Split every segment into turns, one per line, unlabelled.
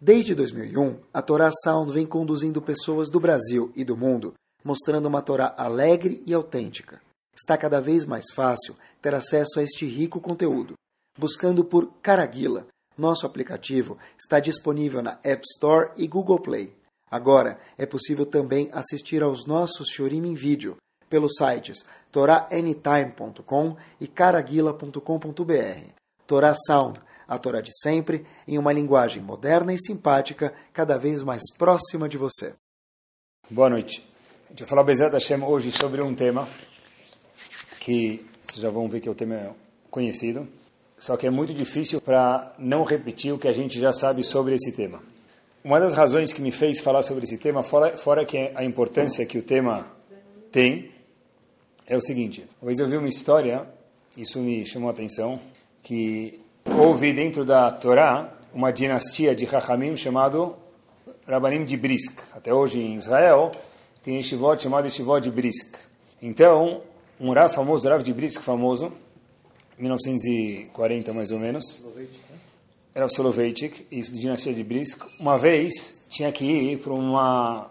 Desde 2001, a Torá Sound vem conduzindo pessoas do Brasil e do mundo, mostrando uma Torá alegre e autêntica. Está cada vez mais fácil ter acesso a este rico conteúdo. Buscando por Caraguila, nosso aplicativo está disponível na App Store e Google Play. Agora é possível também assistir aos nossos Shorim em vídeo pelos sites toraanytime.com e caraguila.com.br. Torá Sound, a Torá de sempre, em uma linguagem moderna e simpática, cada vez mais próxima de você.
Boa noite. A gente vai falar Bezerra Hashem hoje sobre um tema que vocês já vão ver que o tema é conhecido, só que é muito difícil para não repetir o que a gente já sabe sobre esse tema. Uma das razões que me fez falar sobre esse tema, fora, fora que a importância que o tema tem, é o seguinte. Uma vez eu vi uma história, isso me chamou a atenção, que houve dentro da Torá uma dinastia de Chachamim chamado Rabanim de Brisk. Até hoje em Israel tem Yeshivot chamado Yeshivot de Brisk. Então, um Rav famoso, Rav de Brisk famoso, 1940 mais ou menos, era o Soloveitchik, isso de dinastia de Brisk, uma vez tinha que ir para uma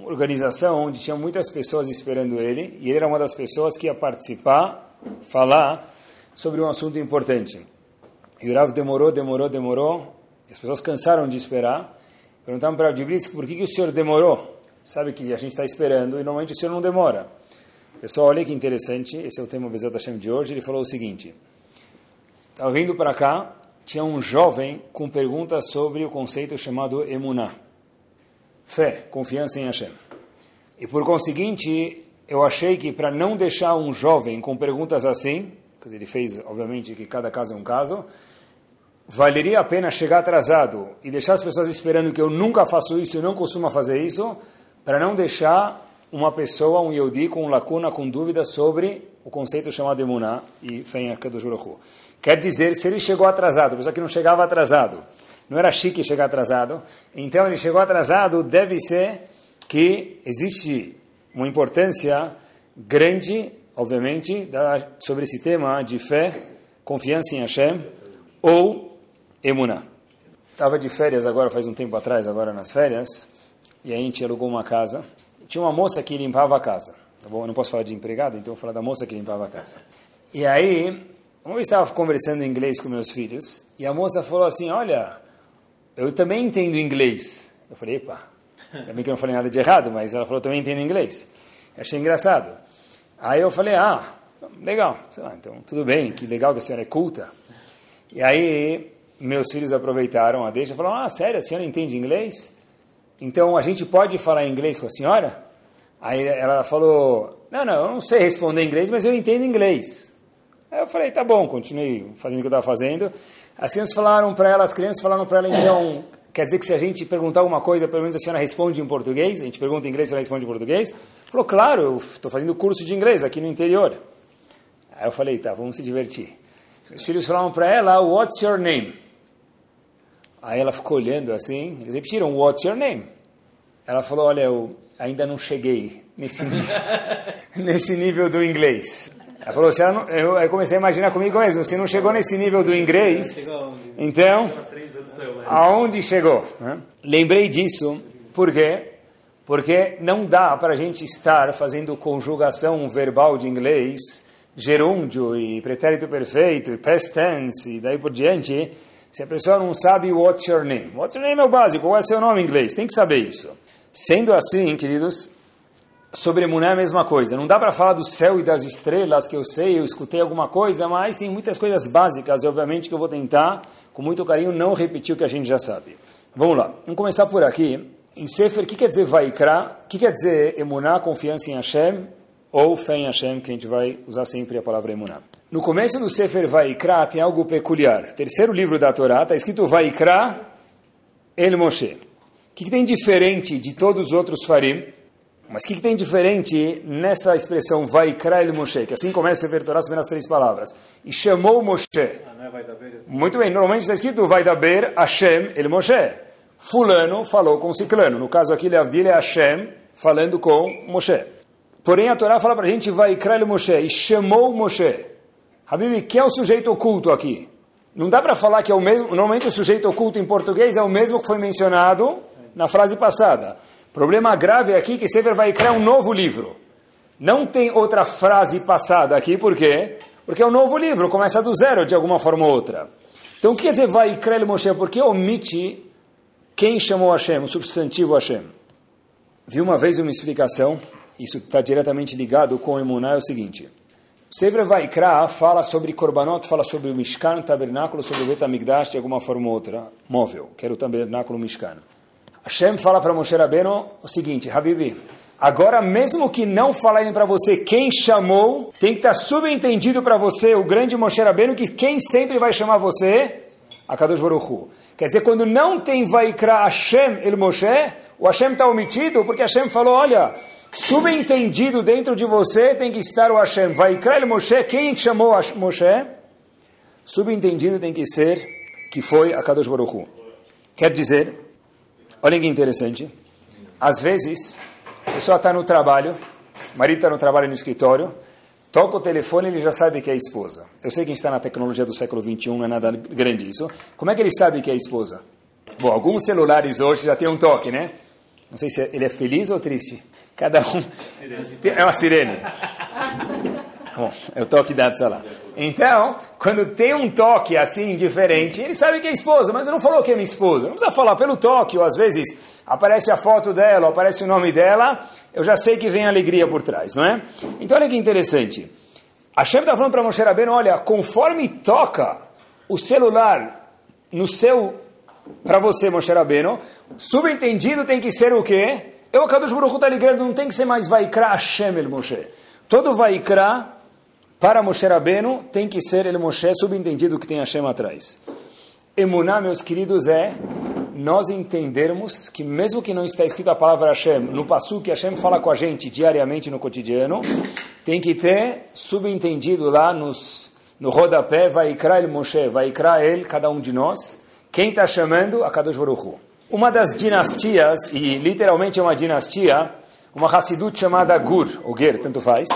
organização onde tinha muitas pessoas esperando ele, e ele era uma das pessoas que ia participar, falar sobre um assunto importante. E o Rav demorou, demorou, demorou, as pessoas cansaram de esperar, perguntaram para o Brisk, por que, que o senhor demorou? Sabe que a gente está esperando, e normalmente o senhor não demora. Pessoal, olha que interessante, esse é o tema Bezat Hashem de hoje, ele falou o seguinte, estava vindo para cá, tinha um jovem com perguntas sobre o conceito chamado emuná, fé, confiança em Hashem. E por conseguinte, eu achei que para não deixar um jovem com perguntas assim, dizer, ele fez, obviamente, que cada caso é um caso, valeria a pena chegar atrasado e deixar as pessoas esperando que eu nunca faço isso e não costumo fazer isso, para não deixar uma pessoa, um Yehudi, com lacuna, com dúvida sobre o conceito chamado Emuná e Akadosh Baruch Quer dizer, se ele chegou atrasado, pessoa que não chegava atrasado, não era chique chegar atrasado, então ele chegou atrasado, deve ser que existe uma importância grande, obviamente, da, sobre esse tema de fé, confiança em Hashem ou Emuná. Estava de férias agora, faz um tempo atrás, agora nas férias, e a gente alugou uma casa tinha uma moça que limpava a casa. Tá bom? Eu não posso falar de empregado, então vou falar da moça que limpava a casa. E aí, uma vez estava conversando em inglês com meus filhos, e a moça falou assim, olha, eu também entendo inglês. Eu falei, epa, também que eu não falei nada de errado, mas ela falou, também entendo inglês. Eu achei engraçado. Aí eu falei, ah, legal, sei lá, então tudo bem, que legal que a senhora é culta. E aí meus filhos aproveitaram a deixa e falaram, ah, sério, a senhora entende inglês? Então a gente pode falar inglês com a senhora? Aí ela falou: Não, não, eu não sei responder inglês, mas eu entendo inglês. Aí eu falei: Tá bom, continuei fazendo o que eu estava fazendo. As crianças falaram para ela, as crianças falaram para ela, então, quer dizer que se a gente perguntar alguma coisa, pelo menos a senhora responde em português? A gente pergunta em inglês, ela responde em português? Falou: Claro, eu estou fazendo curso de inglês aqui no interior. Aí eu falei: Tá, vamos se divertir. Os filhos falaram para ela: What's your name? Aí ela ficou olhando assim, eles repetiram, what's your name? Ela falou, olha, eu ainda não cheguei nesse nível, nesse nível do inglês. Ela falou, ela não, eu, eu, comecei a imaginar comigo mesmo, se não chegou nesse nível do inglês, então, aonde chegou? Lembrei disso, por quê? Porque não dá para a gente estar fazendo conjugação verbal de inglês, gerúndio e pretérito perfeito e past tense e daí por diante, se a pessoa não sabe what's your name. What's your name é o básico, qual é seu nome em inglês? Tem que saber isso. Sendo assim, queridos, sobre Emuná é a mesma coisa. Não dá para falar do céu e das estrelas, que eu sei, eu escutei alguma coisa, mas tem muitas coisas básicas, e obviamente que eu vou tentar, com muito carinho, não repetir o que a gente já sabe. Vamos lá, vamos começar por aqui. Em Sefer, o que quer dizer Vaikra? O que quer dizer Emuná, confiança em Hashem? Ou fé em Hashem, que a gente vai usar sempre a palavra Emuná. No começo do Sefer Vaikra tem algo peculiar. Terceiro livro da Torá está escrito Vaikra El Moshe. O que, que tem diferente de todos os outros farim? Mas o que, que, tem diferente nessa expressão Vaikra el Moshe, que assim começa a ver as primeiras três palavras, e chamou Moshe. Ah, não é Muito bem, normalmente está escrito Vaidaber Hashem el Moshe. Fulano falou com Ciclano. No caso aqui, Leavdil é Hashem falando com Moshe. Porém, a Torá fala para a gente Vaikra el Moshe, e chamou Moshe. Habib, quem é o sujeito oculto aqui? Não dá para falar que é o mesmo. Normalmente o sujeito oculto em português é o mesmo que foi mencionado na frase passada. Problema grave aqui que Sefer vai criar um novo livro. Não tem outra frase passada aqui, por quê? Porque é um novo livro, começa do zero de alguma forma ou outra. Então o que quer dizer vai criar Moshe? Porque omite quem chamou Hashem, o substantivo Hashem. Vi uma vez uma explicação, isso está diretamente ligado com o Emuná, é o seguinte. Sefer Vaikra fala sobre Korbanot, fala sobre o Mishkan, tabernáculo, sobre o Betamigdash de alguma forma ou outra, móvel, que era o tabernáculo Mishkan. Hashem fala para Moshe Rabbeinu o seguinte, Habibi, agora mesmo que não falarem para você quem chamou, tem que estar tá subentendido para você, o grande Moshe Rabbeinu, que quem sempre vai chamar você? A Kadosh Baruch Hu. Quer dizer, quando não tem Vaikra Hashem el Moshe, o Hashem está omitido, porque Hashem falou, olha, Subentendido dentro de você tem que estar o Hashem. Vai el Moshe, quem chamou Moshe? Subentendido tem que ser que foi a Kadosh Baruch Hu. Quer dizer, olha que interessante, às vezes a pessoa está no trabalho, o marido está no trabalho no escritório, toca o telefone e ele já sabe que é a esposa. Eu sei que a gente está na tecnologia do século XXI, não é nada grande isso. Como é que ele sabe que é a esposa? Bom, alguns celulares hoje já tem um toque, né? Não sei se ele é feliz ou triste. Cada um. É uma sirene. Bom, é o toque da Tzalá. Então, quando tem um toque assim diferente, ele sabe que é esposa, mas não falou que é minha esposa. Não precisa falar pelo toque, ou às vezes aparece a foto dela, ou aparece o nome dela, eu já sei que vem alegria por trás, não é? Então, olha que interessante. A Shem está falando para Moshe Rabbeinu, olha, conforme toca o celular no seu, para você, Moshe Rabbeinu, subentendido tem que ser o quê? Eu, Kadosh Baruch está ligando, não tem que ser mais Vaikra Hashem el Moshe. Todo Vaikra, para Moshe Rabbeinu, tem que ser el Moshe, subentendido que tem Hashem atrás. Emuná, meus queridos, é nós entendermos que mesmo que não está escrito a palavra Hashem, no passo que Hashem fala com a gente diariamente no cotidiano, tem que ter subentendido lá nos, no rodapé, Vaikra el Moshe, Vaikra el, cada um de nós, quem está chamando? A Kadosh Baruch Hu. Uma das dinastias, e literalmente é uma dinastia, uma Hassidut chamada Gur, ou Ger, tanto faz,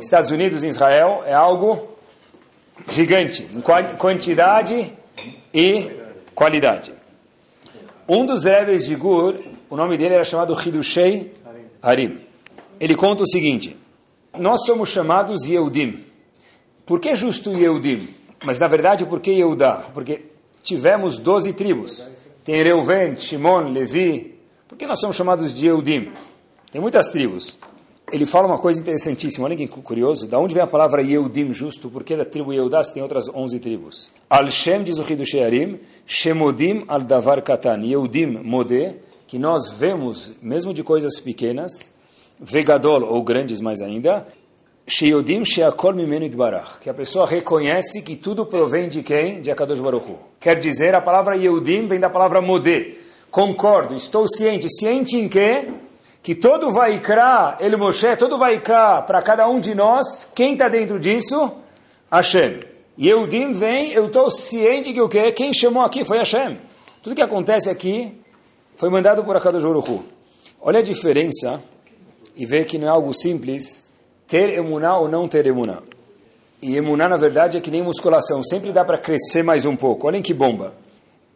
Estados Unidos e Israel, é algo gigante, em quantidade e qualidade. Um dos rebes de Gur, o nome dele era chamado Hidushei Harim. Ele conta o seguinte, nós somos chamados Yehudim. Por que justo Yehudim? Mas na verdade, por que Yehudá? Porque tivemos 12 tribos. Tem Reuven, Shimon, Levi. Por que nós somos chamados de Eudim? Tem muitas tribos. Ele fala uma coisa interessantíssima, olha que curioso. Da onde vem a palavra Yehudim justo? Porque da tribo Yehudá tem outras 11 tribos. Al-Shem, diz o do Shearim, Shemodim al-Davar Katan. Yehudim, Modé, que nós vemos, mesmo de coisas pequenas, Vegadol, ou grandes mais ainda, Sheyodim sheakol mimenu itbarach, que a pessoa reconhece que tudo provém de quem? De Akadosh Baruch Hu. Quer dizer, a palavra Yehudim vem da palavra modé. Concordo, estou ciente. Ciente em quê? Que todo Vaikra, ele Moshe, todo Vaikra, para cada um de nós, quem está dentro disso? Hashem. Yehudim vem, eu estou ciente que o quê? Quem chamou aqui foi Hashem. Tudo que acontece aqui foi mandado por Akadosh Baruch Hu. Olha a diferença e vê que não é algo simples ter emuná ou não ter emuná. E emuná, na verdade, é que nem musculação, sempre dá para crescer mais um pouco. Olhem que bomba.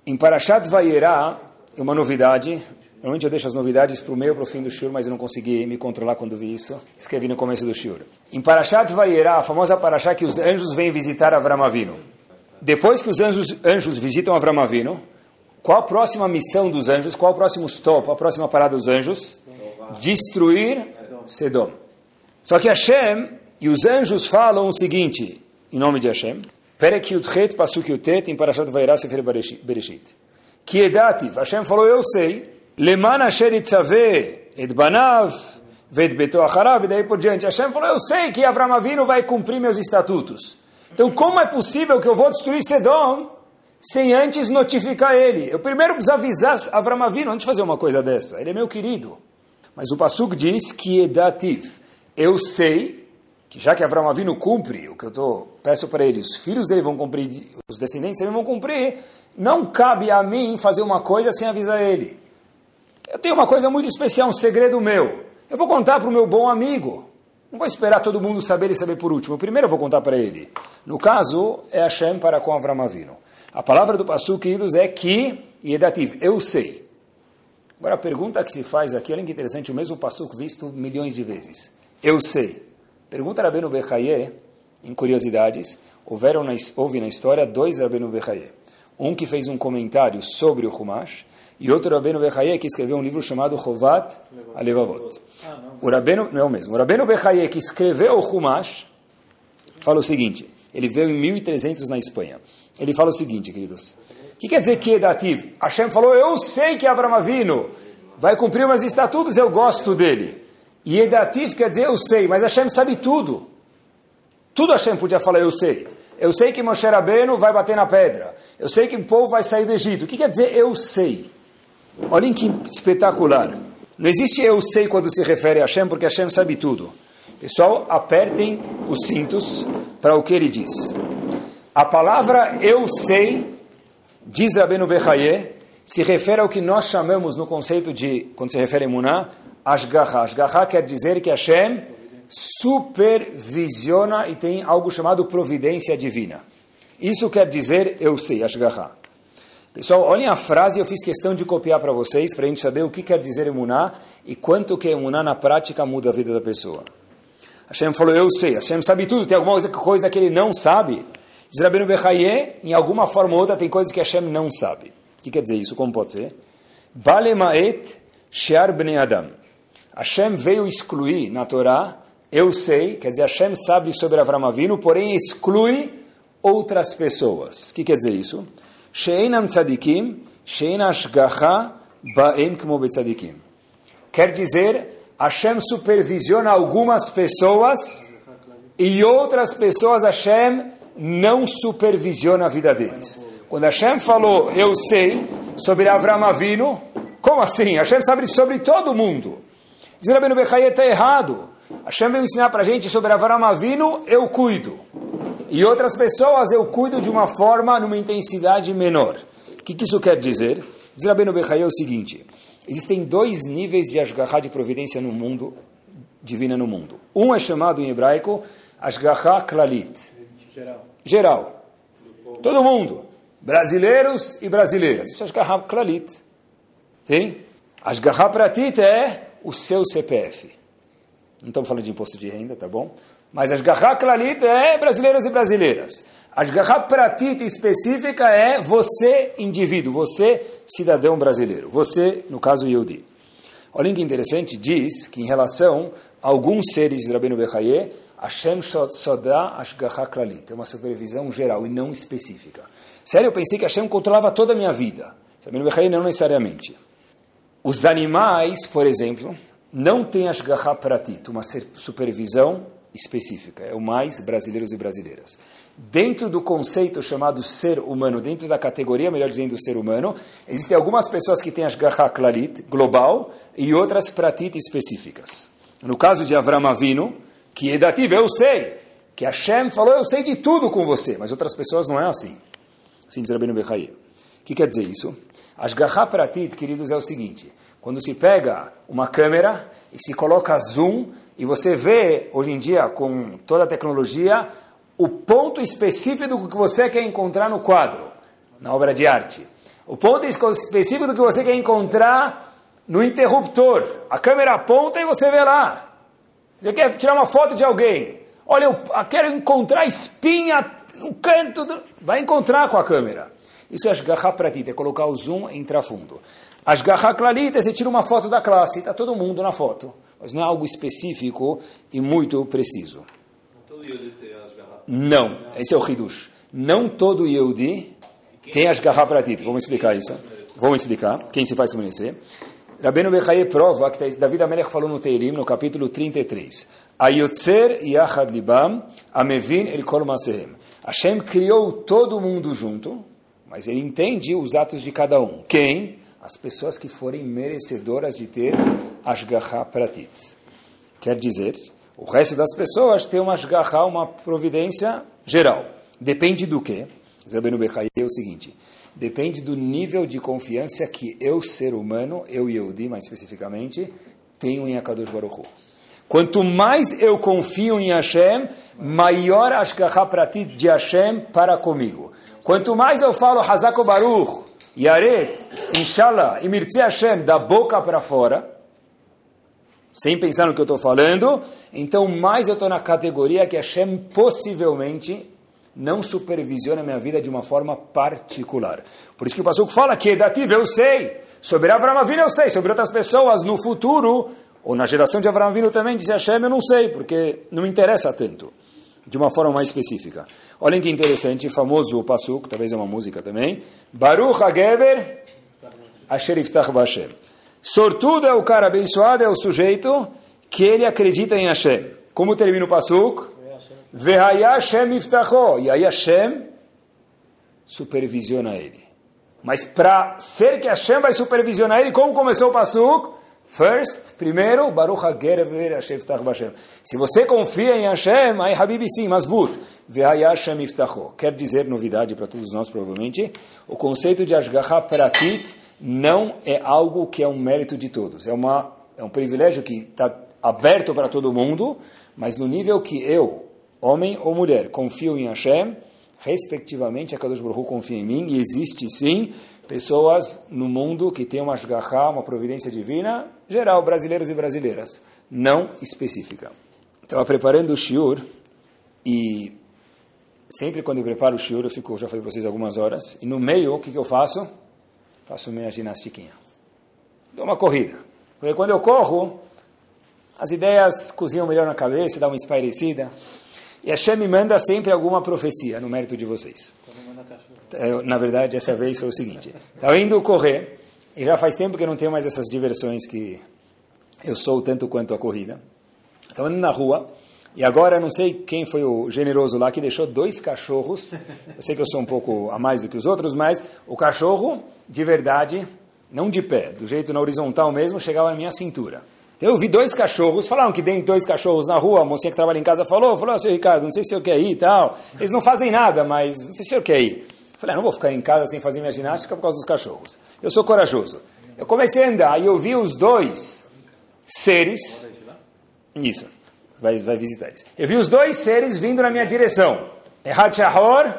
Em Parashat Vayera, é uma novidade, normalmente eu deixo as novidades para o meio para o fim do shur, mas eu não consegui me controlar quando vi isso. Escrevi no começo do shur. Em Parashat Vayera, a famosa Parashat que os anjos vêm visitar Avram Avinu. Depois que os anjos, anjos visitam Avram Avinu, qual a próxima missão dos anjos? Qual o próximo stop, a próxima parada dos anjos? Destruir Sedom. Só que Hashem e os anjos falam o seguinte, em nome de Hashem, Perek Yudchet Pasuk em Parashat Vairá Sefer Bereshit. Edativ, Hashem falou, eu sei, Leman Asher et Banav Ved Beto Acharav, e daí por diante. Hashem falou, eu sei que Avram Avinu vai cumprir meus estatutos. Então como é possível que eu vou destruir Sedom sem antes notificar ele? Eu primeiro preciso avisar Avram Avinu antes de fazer uma coisa dessa. Ele é meu querido. Mas o Pasuk diz que Edativ, eu sei que já que Avram Avinu cumpre o que eu tô, peço para ele, os filhos dele vão cumprir, os descendentes dele vão cumprir, não cabe a mim fazer uma coisa sem avisar ele. Eu tenho uma coisa muito especial, um segredo meu. Eu vou contar para o meu bom amigo. Não vou esperar todo mundo saber e saber por último. Primeiro eu vou contar para ele. No caso, é Hashem para com Avram Avinu. A palavra do Passu, queridos, é que, e edativ, eu sei. Agora a pergunta que se faz aqui, olha que interessante, o mesmo Passu visto milhões de vezes. Eu sei. Pergunta Rabenu Bechaye, em curiosidades, houveram na, houve na história dois Rabenu Bechaye. Um que fez um comentário sobre o Humash, e outro Rabenu Bechaye que escreveu um livro chamado Chovat Alevavot. O Rabenu, não é o mesmo, o Rabenu Bechaye que escreveu o Humash, fala o seguinte, ele veio em 1300 na Espanha. Ele fala o seguinte, queridos, o que quer dizer que é dativo? Hashem falou, eu sei que Avram Avinu vai cumprir umas estatutos, eu gosto dele. E Edativ quer dizer eu sei, mas Hashem sabe tudo. Tudo Hashem podia falar eu sei. Eu sei que Moshe Rabbeinu vai bater na pedra. Eu sei que o povo vai sair do Egito. O que quer dizer eu sei? Olhem que espetacular. Não existe eu sei quando se refere a Hashem, porque Hashem sabe tudo. Pessoal, apertem os cintos para o que ele diz. A palavra eu sei, diz Rabbeinu Bechaye, se refere ao que nós chamamos no conceito de, quando se refere a Muná, Ashgaha. Ashgaha quer dizer que Hashem supervisiona e tem algo chamado providência divina. Isso quer dizer eu sei, Ashgaha. Pessoal, olhem a frase, eu fiz questão de copiar para vocês, para a gente saber o que quer dizer emuná e quanto que emuná na prática muda a vida da pessoa. Hashem falou, eu sei, Hashem sabe tudo, tem alguma coisa que ele não sabe? Diz Bechaye, em alguma forma ou outra tem coisas que Hashem não sabe. O que quer dizer isso? Como pode ser? Balemaet shear bnei adam. Hashem veio excluir na Torá, eu sei, quer dizer, Hashem sabe sobre Avram Avinu, porém exclui outras pessoas. O que quer dizer isso? Sheinam tzadikim, shein ashgacha ba'em kmo betzadikim. Quer dizer, Hashem supervisiona algumas pessoas e outras pessoas Hashem não supervisiona a vida deles. Quando Hashem falou, eu sei, sobre Avram Avinu, como assim? Hashem sabe sobre todo mundo. Diz Rabbeinu Bechaye, está errado. Hashem veio ensinar para a gente sobre Avram Avinu, eu cuido. E outras pessoas eu cuido de uma forma, numa intensidade menor. O que, que isso quer dizer? Diz Rabbeinu Bechaye o seguinte, existem dois níveis de Ashgaha de providência no mundo, divina no mundo. Um é chamado em hebraico Ashgaha Klalit. Geral. Geral. Todo mundo. Brasileiros e brasileiras. Isso é Ashgaha Klalit. Sim? Ashgaha Pratit é o seu CPF. Não estamos falando de imposto de renda, tá bom? Mas Ashgaha Klalit é brasileiros e brasileiras. Ashgaha Pratit específica é você, indivíduo, você, cidadão brasileiro. Você, no caso, Yehudi. Olha que interessante, diz que em relação a alguns seres de Rabbeinu Bechaye, Hashem Sodá Ashgaha Klalit. É uma supervisão geral e não específica. Sério, eu pensei que Hashem controlava toda a minha vida. Rabbeinu Bechaye não necessariamente. Os animais, por exemplo, não têm Ashgaha Pratit, uma supervisão específica. É o mais brasileiros e brasileiras. Dentro do conceito chamado ser humano, dentro da categoria, melhor dizendo, ser humano, existem algumas pessoas que têm Ashgaha Klalit, global, e outras Pratit específicas. No caso de Avram Avinu, que é dativo, eu sei, que Hashem falou, eu sei de tudo com você, mas outras pessoas não é assim. Assim diz Rabbeinu Bechaye. O que quer dizer isso? Ashgaha Pratit, queridos, é o seguinte: quando se pega uma câmera e se coloca zoom, e você vê, hoje em dia, com toda a tecnologia, o ponto específico que você quer encontrar no quadro, na obra de arte. O ponto específico do que você quer encontrar no interruptor. A câmera aponta e você vê lá. Você quer tirar uma foto de alguém. Olha, eu quero encontrar espinha no canto. Do... Vai encontrar com a câmera. Isso é Ashgaha Pratit, é colocar o zoom e entrar fundo. Ashgaha Klalit é você tira uma foto da classe, está todo mundo na foto. Mas não é algo específico e muito preciso. Não, esse é o Hidush. Não todo Yehudi tem Ashgaha Pratit. Vamos explicar isso. Vamos explicar. Quem se faz conhecer. Rabbeinu Bechaye prova que David Amelech falou no Teirim, no capítulo 33. Ayotzer yachad libam, amevin el kol masehem. Hashem criou todo mundo junto, mas ele entende os atos de cada um. Quem? As pessoas que forem merecedoras de ter Ashgaha Pratit. Quer dizer, o resto das pessoas tem uma Ashgaha, uma providência geral. Depende do quê? Zabenu Bechai é o seguinte, depende do nível de confiança que eu, ser humano, eu e Yehudi mais especificamente, tenho em Akadosh Baruch Hu. Quanto mais eu confio em Hashem, maior Ashgaha Pratit de Hashem para comigo. Quanto mais eu falo Hazako Baruch, Yaret, Inshallah e Mirtzi Hashem da boca para fora, sem pensar no que eu estou falando, então mais eu estou na categoria que Hashem possivelmente não supervisiona a minha vida de uma forma particular. Por isso que o Passuco fala que dativa eu sei, sobre Avram Avinu eu sei, sobre outras pessoas no futuro, ou na geração de Avram Avinu também, disse Hashem, eu não sei, porque não me interessa tanto, de uma forma mais específica. Olhem que interessante, famoso o Passuco, talvez é uma música também, Baruch HaGever Asher Iftach Bashem. Sortudo é o cara abençoado, é o sujeito que ele acredita em Hashem. Como termina o Passuco? Vehaya Hashem iftacho. E aí Hashem supervisiona ele. Mas para ser que Hashem vai supervisionar ele, como começou o Pasuk? First, primeiro, Baruch HaGerever Hashem iftach Hashem. Se você confia em Hashem, aí Habibi sim, Masbut. Hashem iftacho. Quer dizer, novidade para todos nós provavelmente, o conceito de Ashgaha Pratit não é algo que é um mérito de todos. É, uma, é um privilégio que está aberto para todo mundo, mas no nível que eu, homem ou mulher, confio em Hashem, respectivamente, a Kadosh Baruch confia em mim, e existe sim pessoas no mundo que têm uma shgaha, uma providência divina, geral, brasileiros e brasileiras, não específica. Estava preparando o shiur, e sempre quando eu preparo o shiur, eu fico, já falei para vocês algumas horas, e no meio, o que, que eu faço? Faço minha ginastiquinha. Dou uma corrida. Porque quando eu corro, as ideias cozinham melhor na cabeça, dá uma espairecida. E Hashem me manda sempre alguma profecia no mérito de vocês. É, na verdade, essa vez foi o seguinte: estava indo correr, e já faz tempo que eu não tenho mais essas diversões que eu sou tanto quanto a corrida. Estava indo na rua, e agora não sei quem foi o generoso lá que deixou dois cachorros. Eu sei que eu sou um pouco a mais do que os outros, mas o cachorro, de verdade, não de pé, do jeito na horizontal mesmo, chegava na minha cintura. Eu vi dois cachorros, falaram que tem dois cachorros na rua, a mocinha que trabalha em casa falou, falou, seu Ricardo, não sei se eu quer ir e tal. Eles não fazem nada, mas não sei se eu quer ir. Eu falei, ah, não vou ficar em casa sem fazer minha ginástica por causa dos cachorros. Eu sou corajoso. Eu comecei a andar e eu vi os dois seres. Isso, vai, vai visitar eles. Eu vi os dois seres vindo na minha direção. Errad Shahor,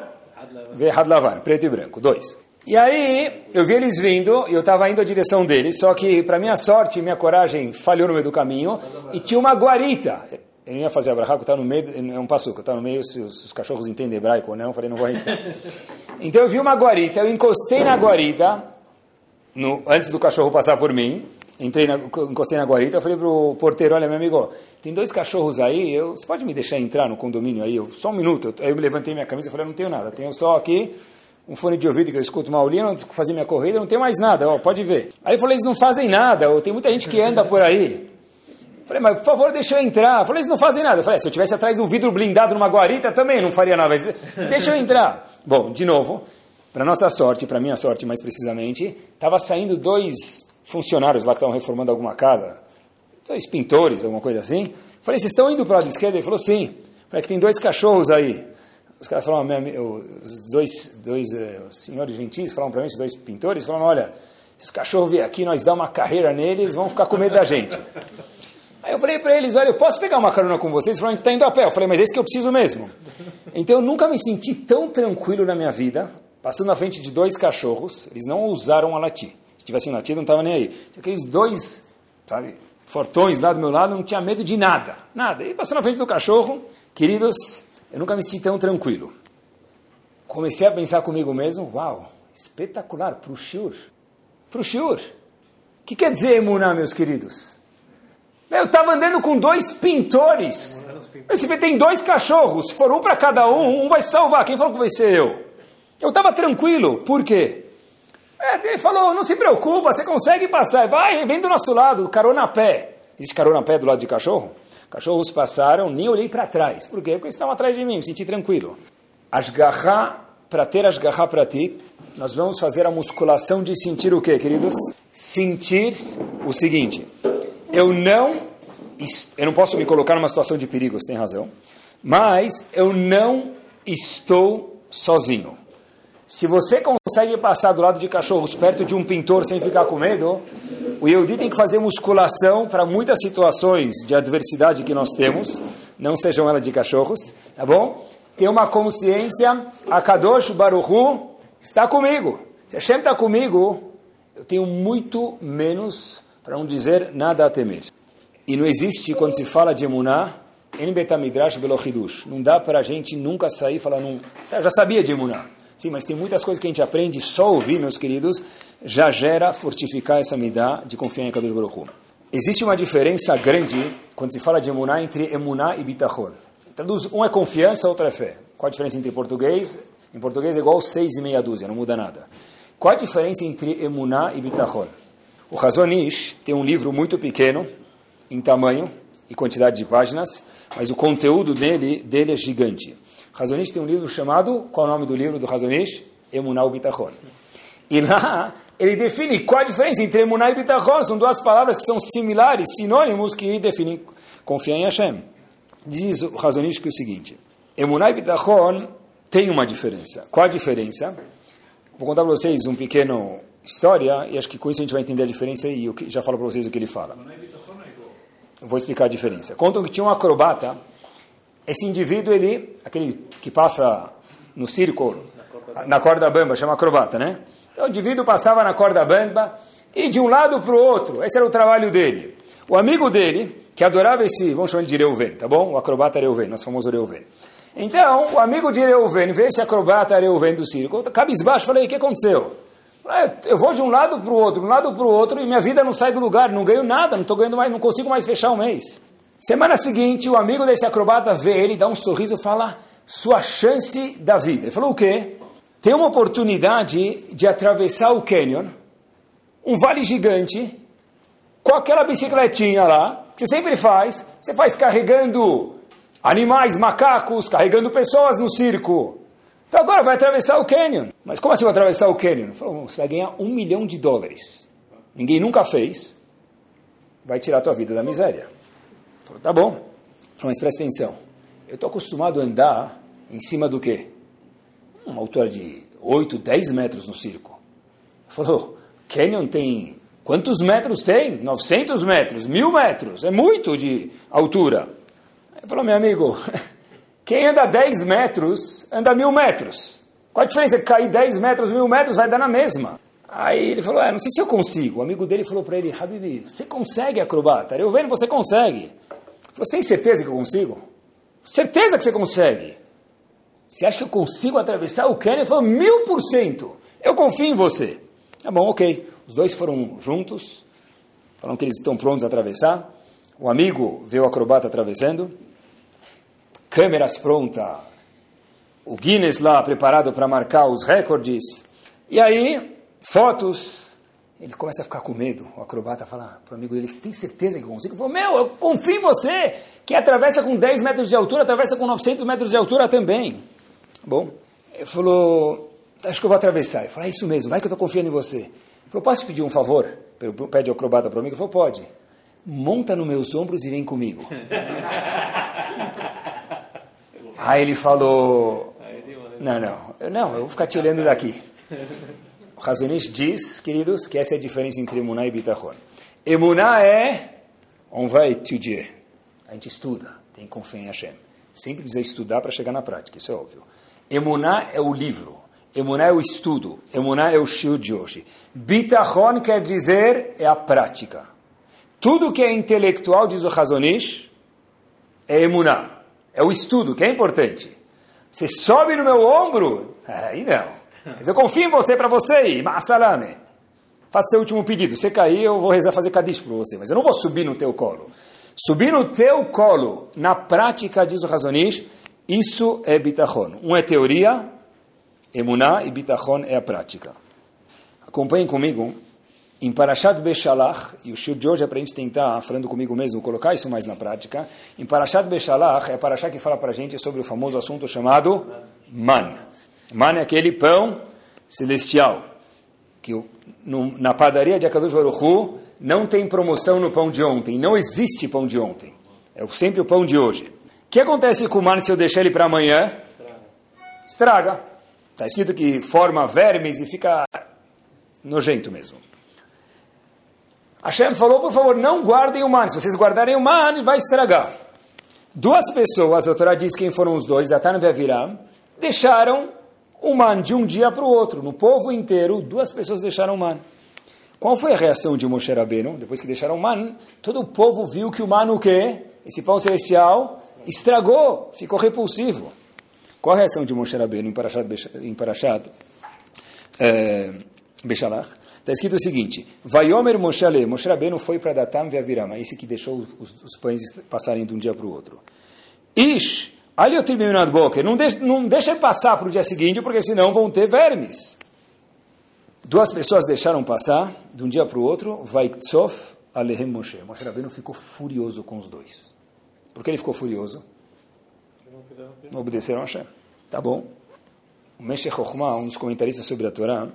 Verhad Lavan, preto e branco, dois. E aí, eu vi eles vindo, e eu estava indo à direção deles, só que, para minha sorte, minha coragem falhou no meio do caminho, e tinha uma guarita. Eu não ia fazer a brahá, está no meio, é um passuco, está no meio, se os, os, cachorros entendem hebraico ou não, eu falei, não vou arriscar. Então eu vi uma guarita, eu encostei na guarita, no, antes do cachorro passar por mim, entrei na, encostei na guarita, falei para o porteiro, olha, meu amigo, tem dois cachorros aí, eu, você pode me deixar entrar no condomínio aí? Eu, só um minuto. Aí eu me levantei minha camisa e falei, não tenho nada, tenho só aqui um fone de ouvido que eu escuto uma aulinha, fazer minha corrida, não tem mais nada, ó, pode ver. Aí eu falei, eles não fazem nada, ou tem muita gente que anda por aí. Falei, mas por favor, deixa eu entrar. Falei, eles não fazem nada. Falei, se eu estivesse atrás de um vidro blindado numa guarita, também não faria nada, mas deixa eu entrar. Bom, de novo, para nossa sorte, para minha sorte mais precisamente, estava saindo dois funcionários lá que estavam reformando alguma casa, dois pintores, alguma coisa assim. Falei, vocês estão indo para o lado esquerdo? Ele falou, sim. Falei, que tem dois cachorros aí. Os caras falaram, os dois, dois uh, senhores gentis falaram para mim, os dois pintores, falaram, olha, se os cachorros vierem aqui, nós damos uma carreira neles, vão ficar com medo da gente. Aí eu falei para eles, olha, eu posso pegar uma carona com vocês? Eles falaram, está indo a pé. Eu falei, mas é isso que eu preciso mesmo. Então eu nunca me senti tão tranquilo na minha vida, passando na frente de dois cachorros, eles não ousaram a latir. Se tivessem latido, não estava nem aí. Aqueles dois, sabe, fortões lá do meu lado, não tinha medo de nada, nada. E passando na frente do cachorro, queridos, eu nunca me senti tão tranquilo. Comecei a pensar comigo mesmo, uau, espetacular, para o Shur. Para o Shur. O que quer dizer emuná, meus queridos? Eu estava andando com dois pintores. Vê, tem dois cachorros, se for um para cada um, um vai salvar. Quem falou que vai ser eu? Eu estava tranquilo, por quê? É, ele falou, não se preocupa, você consegue passar, vai, vem do nosso lado, carona a pé. Existe carona a pé do lado de cachorro? Cachorros passaram, nem olhei para trás. Por quê? Porque eles estavam atrás de mim, me senti tranquilo. Asgarra, para ter asgarra para ti, nós vamos fazer a musculação de sentir o quê, queridos? Sentir o seguinte. eu não, eu não posso me colocar numa situação de perigo, você tem razão, mas eu não estou sozinho. Se você consegue passar do lado de cachorros perto de um pintor sem ficar com medo, o Yehudi tem que fazer musculação para muitas situações de adversidade que nós temos, não sejam elas de cachorros, tá bom? Tem uma consciência, a Kadosh Baruchu está comigo. Se Hashem está comigo, eu tenho muito menos, para não dizer nada a temer. E não existe, quando se fala de Emuná, em Betamidrash Belochidush. Não dá para a gente nunca sair e falar, não, já sabia de Emuná. Sim, mas tem muitas coisas que a gente aprende só ouvir, meus queridos, já gera fortificar essa midá de confiar em Kadosh Baruch Hu. Existe uma diferença grande quando se fala de emuná entre emuná e bitachon. Traduz, um é confiança, outro é fé. Qual a diferença entre português? Em português é igual seis e meia dúzia, não muda nada. Qual a diferença entre emuná e bitachon? O Razonish tem um livro muito pequeno, em tamanho e quantidade de páginas, mas o conteúdo dele, dele é gigante. Razonish tem um livro chamado, qual é o nome do livro do Razonish? Emuná Bitachon. E lá ele define qual a diferença entre Emuná e Bitachon. São duas palavras que são similares, sinônimos, que definem confiar em Hashem. Diz o Razonish que é o seguinte, Emuná e Bitachon tem uma diferença. Qual a diferença? Vou contar para vocês um pequeno história, e acho que com isso a gente vai entender a diferença e eu já falo para vocês o que ele fala. Eu vou explicar a diferença. Contam que tinha um acrobata esse indivíduo, ele, aquele que passa no círculo, na corda bamba, chama acrobata, né? Então o indivíduo passava na corda bamba e de um lado para o outro, esse era o trabalho dele. O amigo dele, que adorava esse, vamos chamar de Reuven, tá bom? O acrobata Reuven, nosso famoso Reuven. Então, o amigo de Reuven vê esse acrobata Reuven do círculo, cabisbaixo, falei, o que aconteceu? Eu vou de um lado para o outro, de um lado para o outro, e minha vida não sai do lugar, não ganho nada, não estou ganhando mais, não consigo mais fechar o mês. Semana seguinte, o amigo desse acrobata vê ele, dá um sorriso e fala: Sua chance da vida. Ele falou: O quê? Tem uma oportunidade de atravessar o canyon, um vale gigante, com aquela bicicletinha lá, que você sempre faz. Você faz carregando animais, macacos, carregando pessoas no circo. Então agora vai atravessar o canyon. Mas como assim vai atravessar o canyon? Ele falou: Você vai ganhar um milhão de dólares. Ninguém nunca fez. Vai tirar a tua vida da miséria. Falou, tá bom. Falou, mas presta atenção. Eu estou acostumado a andar em cima do quê? Uma altura de 8, 10 metros no circo. Falou, Canyon tem... Quantos metros tem? 900 metros, mil metros. É muito de altura. Ele falou, meu amigo, quem anda 10 metros, anda mil metros. Qual a diferença? Cair 10 metros, mil metros, vai dar na mesma. Aí ele falou, é, não sei se eu consigo. O amigo dele falou para ele, Habibi, você consegue acrobata? Eu vendo, você consegue. Você tem certeza que eu consigo? Certeza que você consegue. Você acha que eu consigo atravessar o Canyon? Ele falou, mil por cento. Eu confio em você. Tá bom, ok. Os dois foram juntos. Falaram que eles estão prontos a atravessar. O amigo vê o acrobata atravessando. Câmeras prontas. O Guinness lá preparado para marcar os recordes. E aí, fotos ele começa a ficar com medo. O acrobata fala para o amigo dele: Você tem certeza que consigo? Ele falou: Meu, eu confio em você. Que atravessa com 10 metros de altura, atravessa com 900 metros de altura também. Bom, ele falou: Acho que eu vou atravessar. Ele falou: É isso mesmo, vai que eu estou confiando em você. Ele falou: Posso pedir um favor? Pede o acrobata para o amigo. Ele falou: Pode. Monta nos meus ombros e vem comigo. Aí ele falou: Não, não, não, eu vou ficar te olhando daqui. Razonish diz, queridos, que essa é a diferença entre Emuná e Bitachon. Emuná é, on vai étudier. A gente estuda, tem confiança em Hashem. Sempre precisa estudar para chegar na prática, isso é óbvio. Emuná é o livro. Emuná é o estudo. Emuná é o shiur de hoje. Bitachon quer dizer é a prática. Tudo que é intelectual, diz o Razonish, é emuná. É o estudo, que é importante. Você sobe no meu ombro? Aí não. Mas eu confio em você para você ir. Ma'asalame. Faça seu último pedido. Se cair, eu vou rezar fazer cadiz para você. Mas eu não vou subir no teu colo. Subir no teu colo, na prática, diz o Razonish, isso é bitachon. Um é teoria, emuná, e bitachon é a prática. Acompanhem comigo em Parashat Beshalach, e o show de hoje é para a gente tentar, falando comigo mesmo, colocar isso mais na prática. Em Parashat Beshalach, é a Parashat que fala para a gente sobre o famoso assunto chamado Man. Man é aquele pão celestial, que no, na padaria de Akadosh Baruch Hu, não tem promoção no pão de ontem, não existe pão de ontem. É sempre o pão de hoje. O que acontece com o man se eu deixar ele para amanhã? Estraga. Está escrito que forma vermes e fica nojento mesmo. Hashem falou, por favor, não guardem o man. Se vocês guardarem o man, vai estragar. Duas pessoas, a Torá diz quem foram os dois, Datan e Aviram, deixaram o man de um dia para o outro. No povo inteiro, duas pessoas deixaram o man. Qual foi a reação de Moshe Rabbeinu? Depois que deixaram o man, todo o povo viu que o man o quê? Esse pão celestial estragou, ficou repulsivo. Qual a reação de Moshe Rabbeinu em Parashat, em é, Bechalach? Está escrito o seguinte: Vaiomer Moshe Ale, Moshe Rabbeinu foi para Datam e Avirama, esse que deixou os, os pães passarem de um dia para o outro. Ish, Aliotriminad Boker, não deixa, não deixa passar para o dia seguinte, porque senão vão ter vermes. Duas pessoas deixaram passar, de um dia para o outro, Vaiktsof Alehem Moshe. Moshe Rabbeinu ficou furioso com os dois. Por que ele ficou furioso? Não obedeceram a Hashem. Tá bom. O Meshech Chokhmah, um dos comentaristas sobre a Torá,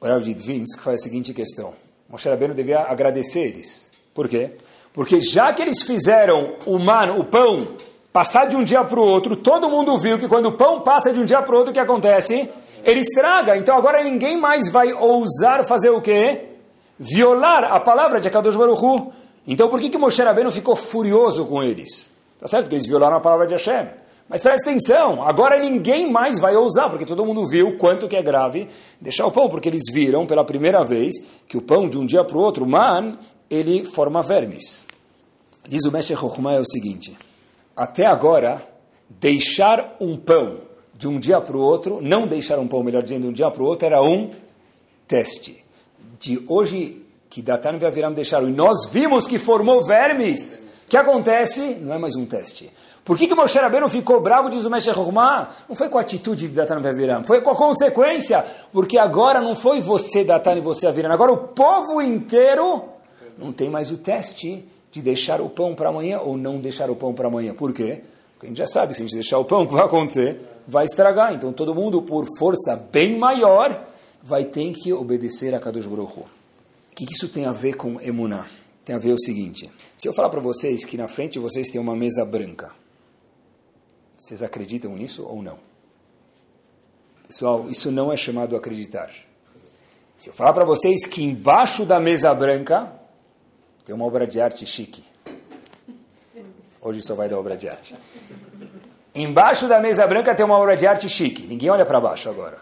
o Rav Dvinsk, faz a seguinte questão. Moshe Rabbeinu devia agradecer eles. Por quê? Porque já que eles fizeram o man, o pão, passar de um dia para o outro, todo mundo viu que quando o pão passa de um dia para o outro, o que acontece? ele estraga. Então agora ninguém mais vai ousar fazer o quê? Violar a palavra de Akadosh Baruch Hu. Então por que, que Moshe Rabbeinu ficou furioso com eles? Tá certo que eles violaram a palavra de Hashem. Mas presta atenção, agora ninguém mais vai ousar, porque todo mundo viu quanto que é grave deixar o pão, porque eles viram pela primeira vez que o pão de um dia para o outro, man, ele forma vermes. Diz o Meshech Chokhmah é o seguinte, até agora, deixar um pão de um dia para o outro, não deixar um pão, melhor dizendo, de um dia para o outro, era um teste. De hoje, que Datan e Aviram deixaram, e nós vimos que formou vermes, o que acontece? Não é mais um teste. Por que, que Moshe Rabbeinu ficou bravo, diz o Meshach Ruhmah? Não foi com a atitude de Datan e Aviram, foi com a consequência, porque agora não foi você, Datan, e você, Aviram, agora o povo inteiro não tem mais o teste de deixar o pão para amanhã ou não deixar o pão para amanhã. Por quê? Porque a gente já sabe que se a gente deixar o pão, o que vai acontecer? vai estragar. Então todo mundo, por força bem maior, vai ter que obedecer a Kadosh Baruch. O que isso tem a ver com emuná? Tem a ver o seguinte: se eu falar para vocês que na frente vocês tem uma mesa branca, vocês acreditam nisso ou não? Pessoal, isso não é chamado acreditar. Se eu falar para vocês que embaixo da mesa branca tem uma obra de arte chique. Hoje só vai dar obra de arte. Embaixo da mesa branca tem uma obra de arte chique. Ninguém olha para baixo agora.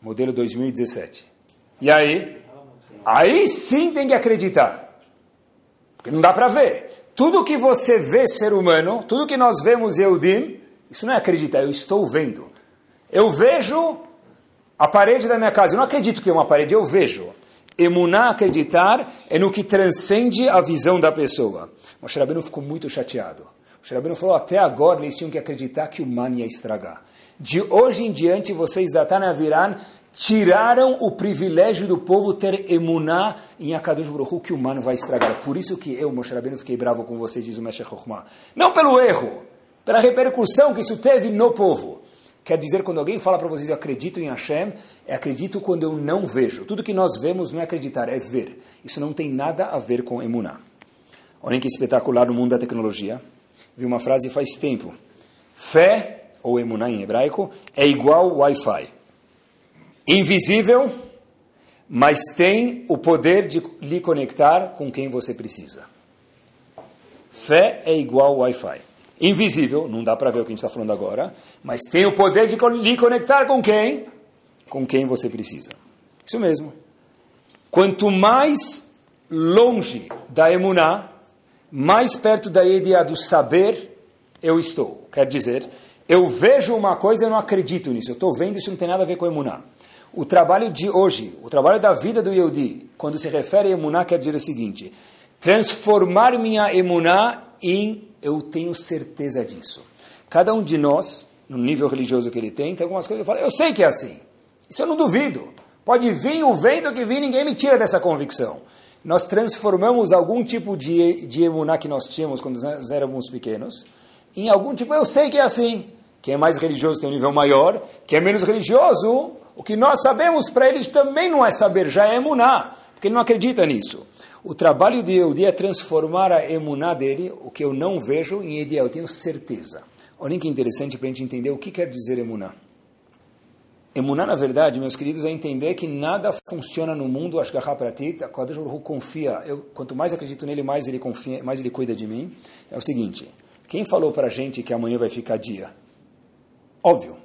Modelo 2017. E aí? Aí sim tem que acreditar. Porque não dá para ver. Tudo que você vê ser humano, tudo que nós vemos Eudim, isso não é acreditar, eu estou vendo. Eu vejo a parede da minha casa. Eu não acredito que é uma parede, eu vejo. Emuná, acreditar, é no que transcende a visão da pessoa. Moshe Rabbeinu ficou muito chateado. O Shrabino falou, até agora eles tinham que acreditar que o man ia estragar. De hoje em diante, vocês da Tanaviran tiraram o privilégio do povo ter emuná em Akadosh Baruch que o man vai estragar. Por isso que eu, Moshe Rabbeinu, fiquei bravo com vocês, diz o Meshach Chokhmah. Não pelo erro, pela repercussão que isso teve no povo. Quer dizer, quando alguém fala para vocês, eu acredito em Hashem, é acredito quando eu não vejo. Tudo que nós vemos não é acreditar, é ver. Isso não tem nada a ver com emuná. Olhem que espetacular no mundo da tecnologia vi uma frase faz tempo. Fé, ou emuná em hebraico, é igual Wi-Fi. Invisível, mas tem o poder de lhe conectar com quem você precisa. Fé é igual Wi-Fi. Invisível, não dá para ver o que a gente está falando agora, mas tem o poder de lhe conectar com quem? Com quem você precisa. Isso mesmo. Quanto mais longe da emuná, mais perto da ideia do saber eu estou. Quer dizer, eu vejo uma coisa e não acredito nisso. Eu estou vendo isso não tem nada a ver com emuná. O trabalho de hoje, o trabalho da vida do Yehudi, quando se refere a emuná, quer dizer o seguinte: transformar minha emuná em eu tenho certeza disso. Cada um de nós, no nível religioso que ele tem, tem algumas coisas que eu falo, eu sei que é assim. Isso eu não duvido. Pode vir o vento que vir, ninguém me tira dessa convicção nós transformamos algum tipo de, de emuná que nós tínhamos quando nós éramos pequenos em algum tipo, eu sei que é assim. Quem é mais religioso tem um nível maior, quem é menos religioso, o que nós sabemos para eles também não é saber, já é emuná, porque ele não acredita nisso. O trabalho de Yehudi é transformar a emuná dele, o que eu não vejo, em ideal, eu tenho certeza. Olhem que interessante para a gente entender o que quer dizer emuná. Emuná, na verdade, meus queridos, é entender que nada funciona no mundo, Ashgaha Pratit, a Kodesh Baruch confia, eu, quanto mais acredito nele, mais ele confia, mais ele cuida de mim. É o seguinte, quem falou para a gente que amanhã vai ficar dia? Óbvio,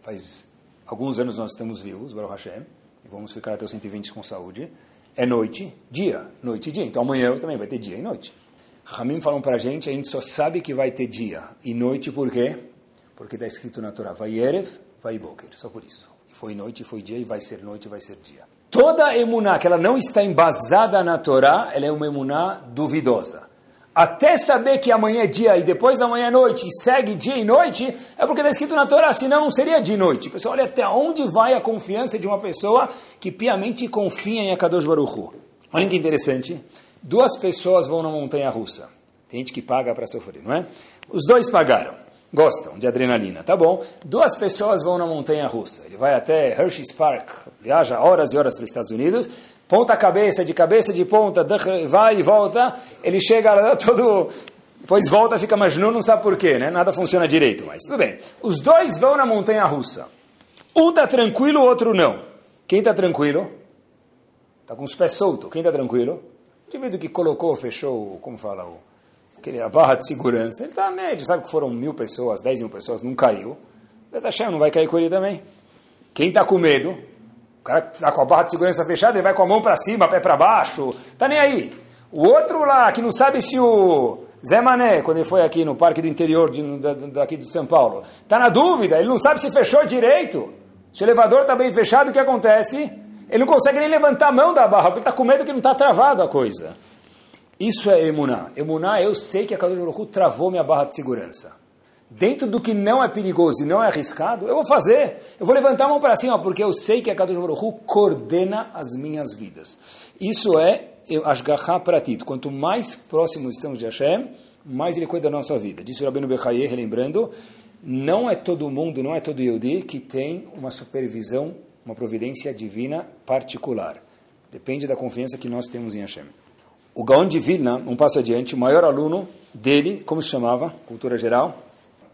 faz alguns anos nós estamos vivos, Baruch Hashem, e vamos ficar até os 120 com saúde. É noite, dia, noite e dia. Então amanhã também vai ter dia e noite. Ramim falam para a gente, a gente só sabe que vai ter dia e noite por quê? Porque está escrito na Torá, vai Erev, vai Boker, só por isso. Foi noite, foi dia, e vai ser noite, vai ser dia. Toda emuná que ela não está embasada na Torá, ela é uma emuná duvidosa. Até saber que amanhã é dia e depois da manhã é noite, e segue dia e noite, é porque está escrito na Torá, senão não seria dia e noite. Pessoal, olha até onde vai a confiança de uma pessoa que piamente confia em Akadosh Baruch. Olha que interessante. Duas pessoas vão na montanha russa. Tem gente que paga para sofrer, não é? Os dois pagaram gostam de adrenalina, tá bom? Duas pessoas vão na montanha russa. Ele vai até Hershey's Park, viaja horas e horas para os Estados Unidos, ponta cabeça, de cabeça de ponta, vai e volta. Ele chega todo. Depois volta, fica majnun, não sabe por quê, né? Nada funciona direito, mas tudo bem. Os dois vão na montanha russa. Um está tranquilo, o outro não. Quem está tranquilo? Está com os pés soltos. Quem está tranquilo? O indivíduo que colocou, fechou, como fala o aquele, a barra de segurança, ele está médio, sabe que foram mil pessoas, dez mil pessoas, não caiu. Ele está não vai cair com ele também. Quem está com medo, cara que está com a barra de segurança fechada, ele vai com a mão para cima, pé para baixo, tá nem aí. O outro lá, que não sabe se o Zé Mané, quando ele foi aqui no Parque do Interior de, daqui de São Paulo, está na dúvida, ele não sabe se fechou direito. Se o elevador está bem fechado, o que acontece? Ele não consegue nem levantar a mão da barra, porque está com medo que não está travado a coisa. Isso é emuná. Emuná, eu sei que a Kadosh Baruch travou minha barra de segurança. Dentro do que não é perigoso e não é arriscado, eu vou fazer. Eu vou levantar a mão para cima, porque eu sei que a Kadosh Baruch coordena as minhas vidas. Isso é Ashgaha Pratit. Quanto mais próximos estamos de Hashem, mais ele cuida da nossa vida. Disse o Rabino Bechaye, relembrando, não é todo mundo, não é todo Yehudi que tem uma supervisão, uma providência divina particular. Depende da confiança que nós temos em Hashem. O Gaon de Vilna, um passo adiante, o maior aluno dele, como se chamava, cultura geral,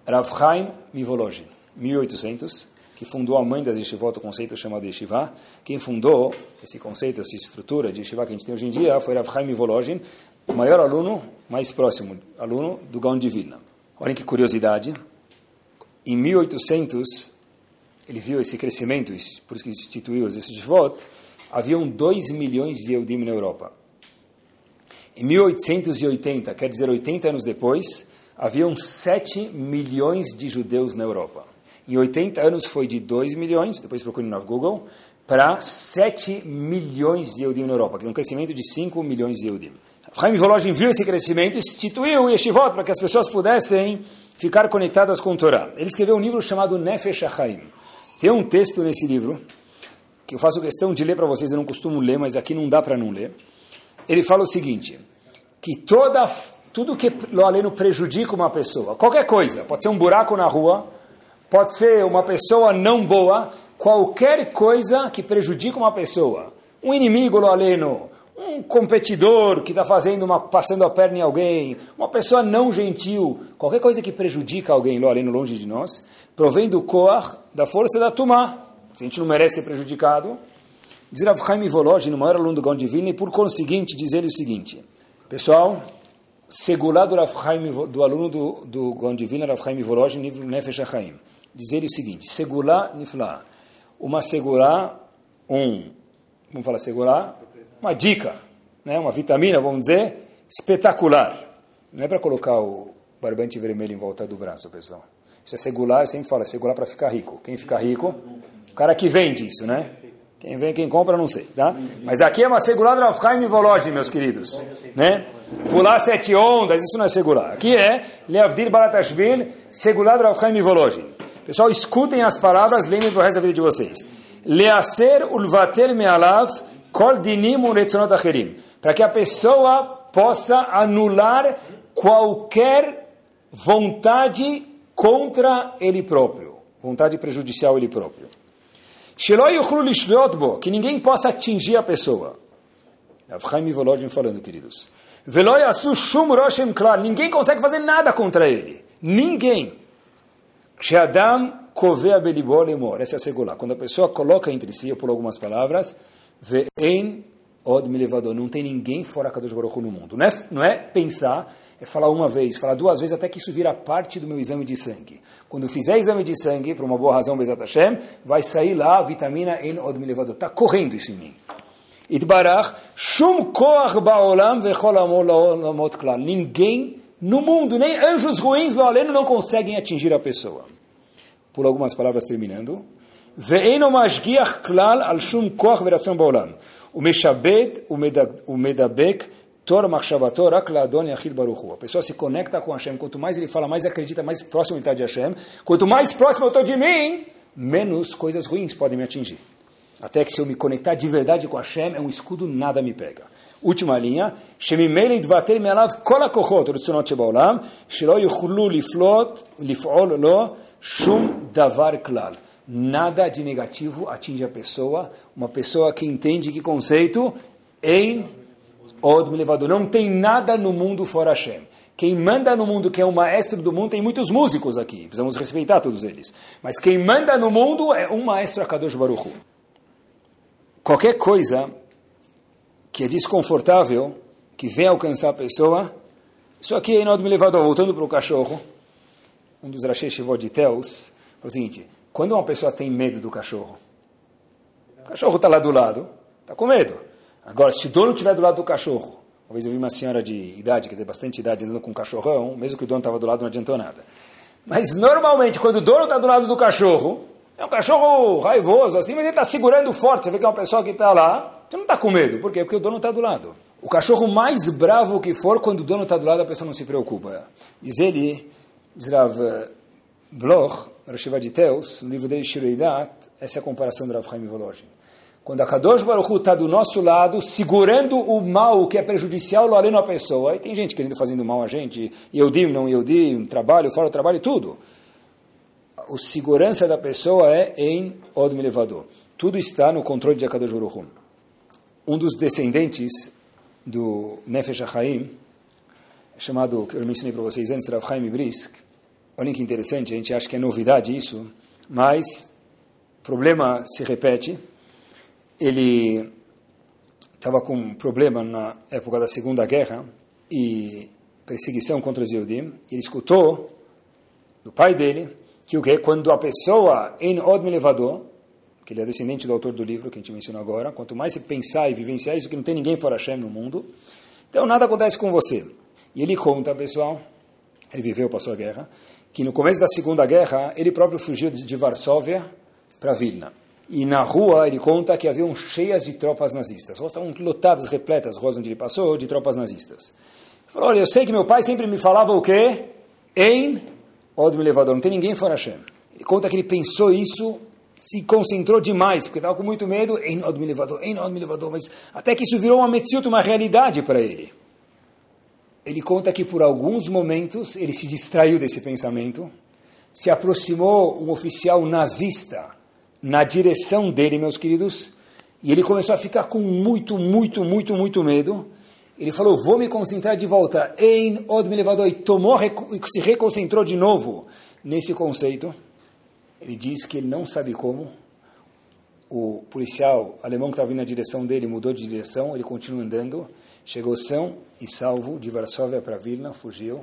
Rav Chaim Mivolozhin, 1800, que fundou a mãe das yeshivot, o conceito chamado yeshiva. Quem fundou esse conceito, essa estrutura de yeshiva que a gente tem hoje em dia, foi Rav Chaim Mivolozhin, o maior aluno, mais próximo aluno do Gaon de. Olhem que curiosidade, em 1800, ele viu esse crescimento, por isso que instituiu os yeshivot, haviam 2 milhões de Eudim na Europa. Em 1880, quer dizer 80 anos depois, haviam 7 milhões de judeus na Europa. Em 80 anos foi de 2 milhões, depois procure no Google, para 7 milhões de Yehudim na Europa, que é um crescimento de 5 milhões de Yehudim. Chaim Volozhin viu esse crescimento e instituiu o Yeshivot para que as pessoas pudessem ficar conectadas com o Torá. Ele escreveu um livro chamado Nefesh HaChaim. Tem um texto nesse livro que eu faço questão de ler para vocês, eu não costumo ler, mas aqui não dá para não ler ele fala o seguinte, que toda, tudo que lo aleno prejudica uma pessoa, qualquer coisa, pode ser um buraco na rua, pode ser uma pessoa não boa, qualquer coisa que prejudica uma pessoa, um inimigo lo aleno, um competidor que está fazendo uma, passando a perna em alguém, uma pessoa não gentil, qualquer coisa que prejudica alguém lo aleno longe de nós, provém do koach, da força da tumá. Se a gente não merece ser prejudicado, Diz Rav Chaim Volozhin, no maior aluno do Gaon Divino, e por conseguinte diz ele o seguinte, pessoal, segular do, do aluno do, do Gaon Divino, Rav Volozhin, livro Nefesh HaChaim, diz ele o seguinte, segular nifla, uma segurar, um, vamos falar segurar, uma dica, né, uma vitamina, vamos dizer, espetacular. Não é para colocar o barbante vermelho em volta do braço, pessoal. Isso é segular, eu sempre falo, é segurar para ficar rico. Quem fica rico? O cara que vende isso, né? Quem vem, quem compra, não sei, tá? Mas aqui é uma segurada Rav Chaim Volozhin, meus queridos, né? Pular sete ondas, isso não é segurar. Aqui é Leavdir Baratashvil, segurado Rav Chaim Volozhin. Pessoal, escutem as palavras, lembrem para o resto da vida de vocês. Leaser ulvater me'alav kol dinim uretzonot acherim. Para que a pessoa possa anular qualquer vontade contra ele próprio. Vontade prejudicial ele próprio que ninguém possa atingir a pessoa. Avchaim Volodin falando, queridos. Veloyasu Shum Roshem Klar. Ninguém consegue fazer nada contra ele. Ninguém. Sheadam Kovea Belibol Emor. Essa é a segula. Quando a pessoa coloca entre si, eu pulo algumas palavras, Ve'en Od Milevador. Não tem ninguém fora Kadosh Baruch no mundo. Não é, não é pensar, é falar uma vez, falar duas vezes, até que isso vira parte do meu exame de sangue. Quando fizer exame de sangue, por uma boa razão, Bezat Hashem, vai sair lá a vitamina En Od Milevador. Está correndo isso em mim. Itbarach, Shum Koach Baolam Vechol Amot Klal. Ninguém no mundo, nem anjos ruins, lo aleno, não conseguem atingir a pessoa. Por algumas palavras terminando. Ve'eno mashgiach klal al shum koach veratzon baolam. Umeshabed umedabek tor machshavato rak laadon yachid baruchu. A pessoa se conecta com Hashem. Quanto mais ele fala, mais acredita, mais próximo ele está de Hashem. Quanto mais próximo eu estou de mim, menos coisas ruins podem me atingir. Até que se eu me conectar de verdade com Hashem, é um escudo, nada me pega. Última linha. Shum davar klal. Nada de negativo atinge a pessoa. Uma pessoa que entende que conceito? Em od levado. Não tem nada no mundo fora Hashem. Quem manda no mundo, que é o maestro do mundo, tem muitos músicos aqui. Precisamos respeitar todos eles. Mas quem manda no mundo é um maestro Akadosh Baruch Qualquer coisa que é desconfortável, que vem alcançar a pessoa, isso aqui é Inod Milevado, voltando para o cachorro, um dos Rashi de Teus, foi o seguinte, quando uma pessoa tem medo do cachorro, o cachorro está lá do lado, está com medo. Agora, se o dono estiver do lado do cachorro, uma vez eu vi uma senhora de idade, quer dizer, bastante idade, andando com um cachorrão, mesmo que o dono estava do lado, não adiantou nada. Mas, normalmente, quando o dono está do lado do cachorro, é um cachorro raivoso, assim, mas ele está segurando forte. Você vê que é uma pessoa que está lá, você não está com medo. Por quê? Porque o dono está do lado. O cachorro mais bravo que for, quando o dono está do lado, a pessoa não se preocupa. Diz ele, diz Rav Bloch, Rashiva de Teus, no livro dele, Shiroidat, essa é a comparação do Rav Chaim Volozhin. Quando a Kadosh Baruch está do nosso lado, segurando o mal que é prejudicial lo além a pessoa, e tem gente querendo fazendo mal a gente, Eudim, não Eudim, trabalho, fora o trabalho, tudo o segurança da pessoa é em Od Milevador. Tudo está no controle de Akadosh Baruch. Um dos descendentes do Nefesh HaChaim, chamado, que eu mencionei para vocês antes, Rav Chaim Brisk, olhem que interessante, a gente acha que é novidade isso, mas o problema se repete. Ele estava com um problema na época da Segunda Guerra e perseguição contra os Yehudim. Ele escutou do pai dele que o que quando a pessoa em Od Milevador, que ele é descendente do autor do livro que a gente mencionou agora, quanto mais você pensar e vivenciar isso, que não tem ninguém fora Hashem no mundo, então nada acontece com você. E ele conta, pessoal, ele viveu, passou a guerra, que no começo da Segunda Guerra, ele próprio fugiu de Varsóvia para Vilna. E na rua, ele conta que haviam cheias de tropas nazistas. Ruas estavam lotadas, repletas, ruas onde ele passou, de tropas nazistas. Ele falou, olha, eu sei que meu pai sempre me falava o quê? Em Od elevador, não tem ninguém fora Hashem. Ele conta que ele pensou isso, se concentrou demais, porque estava com muito medo, em Od elevador, em Od elevador, mas até que isso virou uma metziut, uma realidade para ele. Ele conta que por alguns momentos ele se distraiu desse pensamento, se aproximou um oficial nazista na direção dele, meus queridos, e ele começou a ficar com muito, muito, muito, muito medo, ele falou, vou me concentrar de volta em Od e tomou, se reconcentrou de novo nesse conceito. Ele diz que ele não sabe como. O policial alemão que estava vindo na direção dele mudou de direção, ele continua andando, chegou são e salvo de Varsóvia para Vilna, fugiu,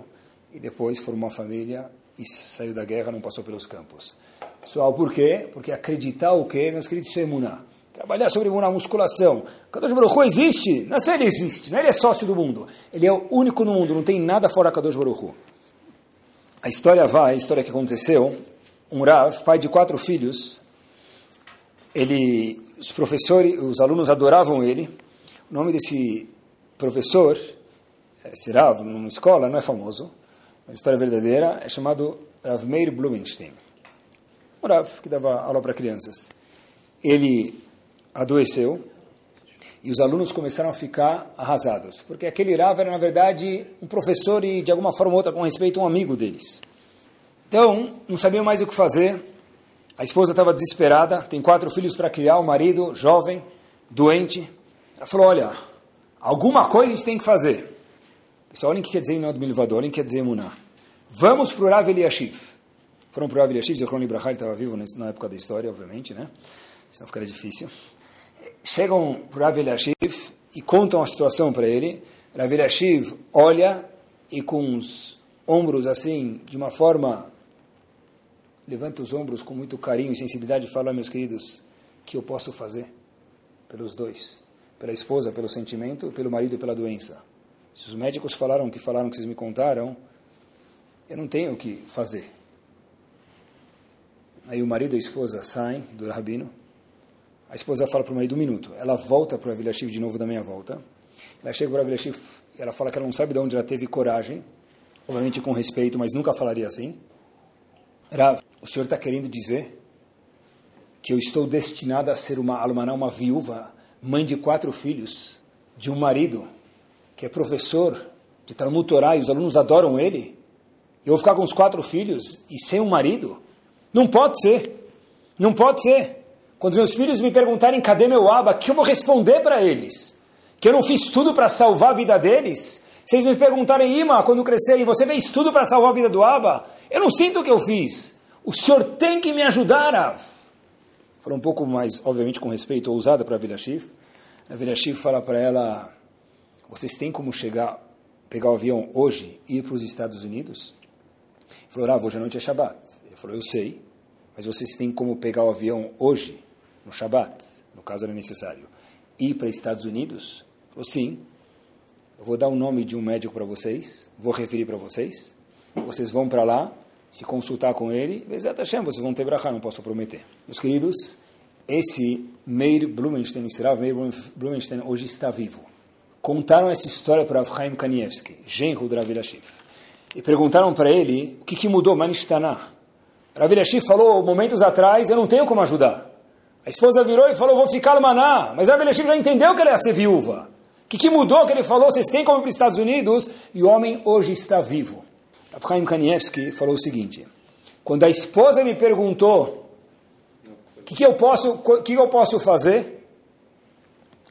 e depois formou uma família e saiu da guerra, não passou pelos campos. Pessoal, por quê? Porque acreditar o quê? Meus queridos, isso é emunar. Trabalhar sobre uma musculação. Kadosh Baruch Hu existe? Não é só ele existe, não é ele é sócio do mundo. Ele é o único no mundo, não tem nada fora Kadosh Baruch Hu. A história vai, a história que aconteceu, um Rav, pai de quatro filhos, ele, os professores, os alunos adoravam ele. O nome desse professor, esse Rav, numa escola, não é famoso, mas a história verdadeira, é chamado Rav Meir Blumenstein. Um Rav que dava aula para crianças. Ele adoeceu e os alunos começaram a ficar arrasados, porque aquele Rav era, na verdade, um professor e, de alguma forma ou outra, com respeito, um amigo deles. Então, não sabiam mais o que fazer, a esposa estava desesperada, tem quatro filhos para criar, o marido, jovem, doente. Ela falou, olha, Alguma coisa a gente tem que fazer. Pessoal, olhem o que quer dizer Inod Milvador, olhem o que quer dizer Emuná. Vamos para o Rav Eliashiv. Foram para o Rav Eliashiv, Zochron Ibrahim estava vivo na época da história, obviamente, né? Senão ficaria difícil. Chegam para Rav Eliashiv e contam a situação para ele. Rav Eliashiv olha e com os ombros assim, de uma forma, levanta os ombros com muito carinho e sensibilidade e fala, meus queridos, que eu posso fazer pelos dois, pela esposa, pelo sentimento, pelo marido e pela doença. Se os médicos falaram o que falaram que vocês me contaram, eu não tenho o que fazer. Aí o marido e a esposa saem do rabino. A esposa fala para o marido um minuto. Ela volta para o Avilashif de novo da meia volta. Ela chega para o Avilashif, ela fala que ela não sabe de onde ela teve coragem obviamente com respeito, mas nunca falaria assim. Rav, o senhor está querendo dizer que eu estou destinada a ser uma uma viúva, mãe de quatro filhos, de um marido que é professor de Talmud Torah e os alunos adoram ele? Eu vou ficar com os quatro filhos e sem um marido? Não pode ser. Não pode ser. Quando meus filhos me perguntarem cadê meu aba, que eu vou responder para eles? Que eu não fiz tudo para salvar a vida deles? Vocês me perguntarem, Ima, quando crescerem, você fez tudo para salvar a vida do Abba? Eu não sinto o que eu fiz. O senhor tem que me ajudar, Av. Falou um pouco mais, obviamente, com respeito, ousada para a Vila Shif. A Vila Shif fala para ela, vocês têm como chegar, pegar o avião hoje e ir para os Estados Unidos? Ele falou, Rav, hoje à noite é Shabbat. Ele falou, eu sei, mas vocês têm como pegar o avião hoje, no Shabbat, no caso era necessário, ir para os Estados Unidos? Falou, sim. Eu vou dar o nome de um médico para vocês, vou referir para vocês. Vocês vão para lá, se consultar com ele, Hashem, vocês vão ter brachá, não posso prometer. Meus queridos, esse Meir Blumenstein, Rav Meir Blumenstein, hoje está vivo. Contaram essa história para Chaim Kanievski, genro do Rav. E perguntaram para ele, o que, que mudou, Manishtaná? Rav falou, momentos atrás, eu não tenho como ajudar. A esposa virou e falou, vou ficar no Maná. Mas Rav Ilashiv já entendeu que ela ia ser viúva. O que, que mudou que ele falou? Vocês têm como ir para os Estados Unidos e o homem hoje está vivo. Afraim Kanievski falou o seguinte: quando a esposa me perguntou o que, que, eu posso, que, eu posso fazer,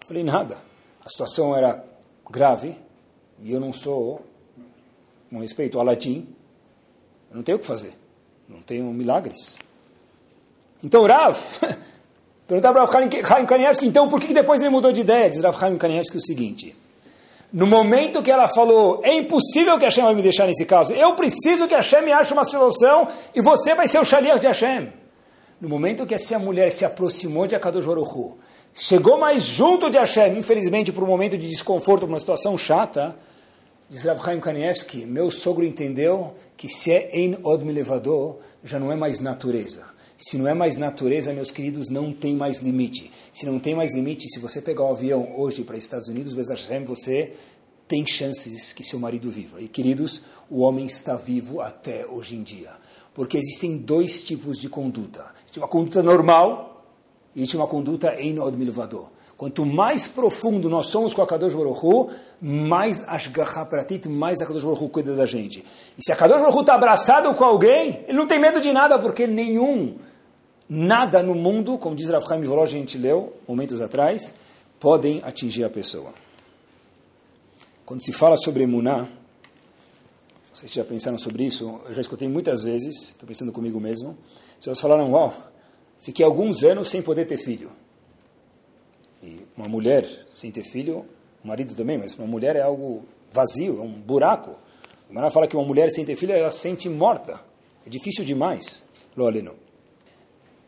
eu falei nada. A situação era grave e eu não sou, com respeito ao latim, eu não tenho o que fazer. Não tenho milagres. Então, Rav, Perguntar para Chaim Kanievski, então, por que depois ele mudou de ideia? Diz Rav Kanievski o seguinte, no momento que ela falou, é impossível que Hashem vai me deixar nesse caso, eu preciso que Hashem me ache uma solução e você vai ser o shaliach de Hashem. No momento que essa mulher se aproximou de Akadosh Baruch chegou mais junto de Hashem, infelizmente por um momento de desconforto, por uma situação chata, diz Rav Chaim Kanievski, meu sogro entendeu que se é em od levador, já não é mais natureza se não é mais natureza, meus queridos, não tem mais limite. Se não tem mais limite, se você pegar o um avião hoje para os Estados Unidos, você tem chances que seu marido viva. E, queridos, o homem está vivo até hoje em dia. Porque existem dois tipos de conduta. Existe uma conduta normal e existe uma conduta em milvador. Quanto mais profundo nós somos com a Kadosh Baruch mais Ashgaha Pratit, mais a Kadosh Baruch cuida da gente. E se a Kadosh Baruch está abraçado com alguém, ele não tem medo de nada, porque nenhum nada no mundo, como diz Rav Chaim a gente leu momentos atrás, podem atingir a pessoa. Quando se fala sobre emuná, vocês já pensaram sobre isso? Eu já escutei muitas vezes, estou pensando comigo mesmo. Pessoas falaram, uau, fiquei alguns anos sem poder ter filho. E uma mulher sem ter filho, o marido também, mas uma mulher é algo vazio, é um buraco. O Maná fala que uma mulher sem ter filho, ela sente morta. É difícil demais. Lo aleno.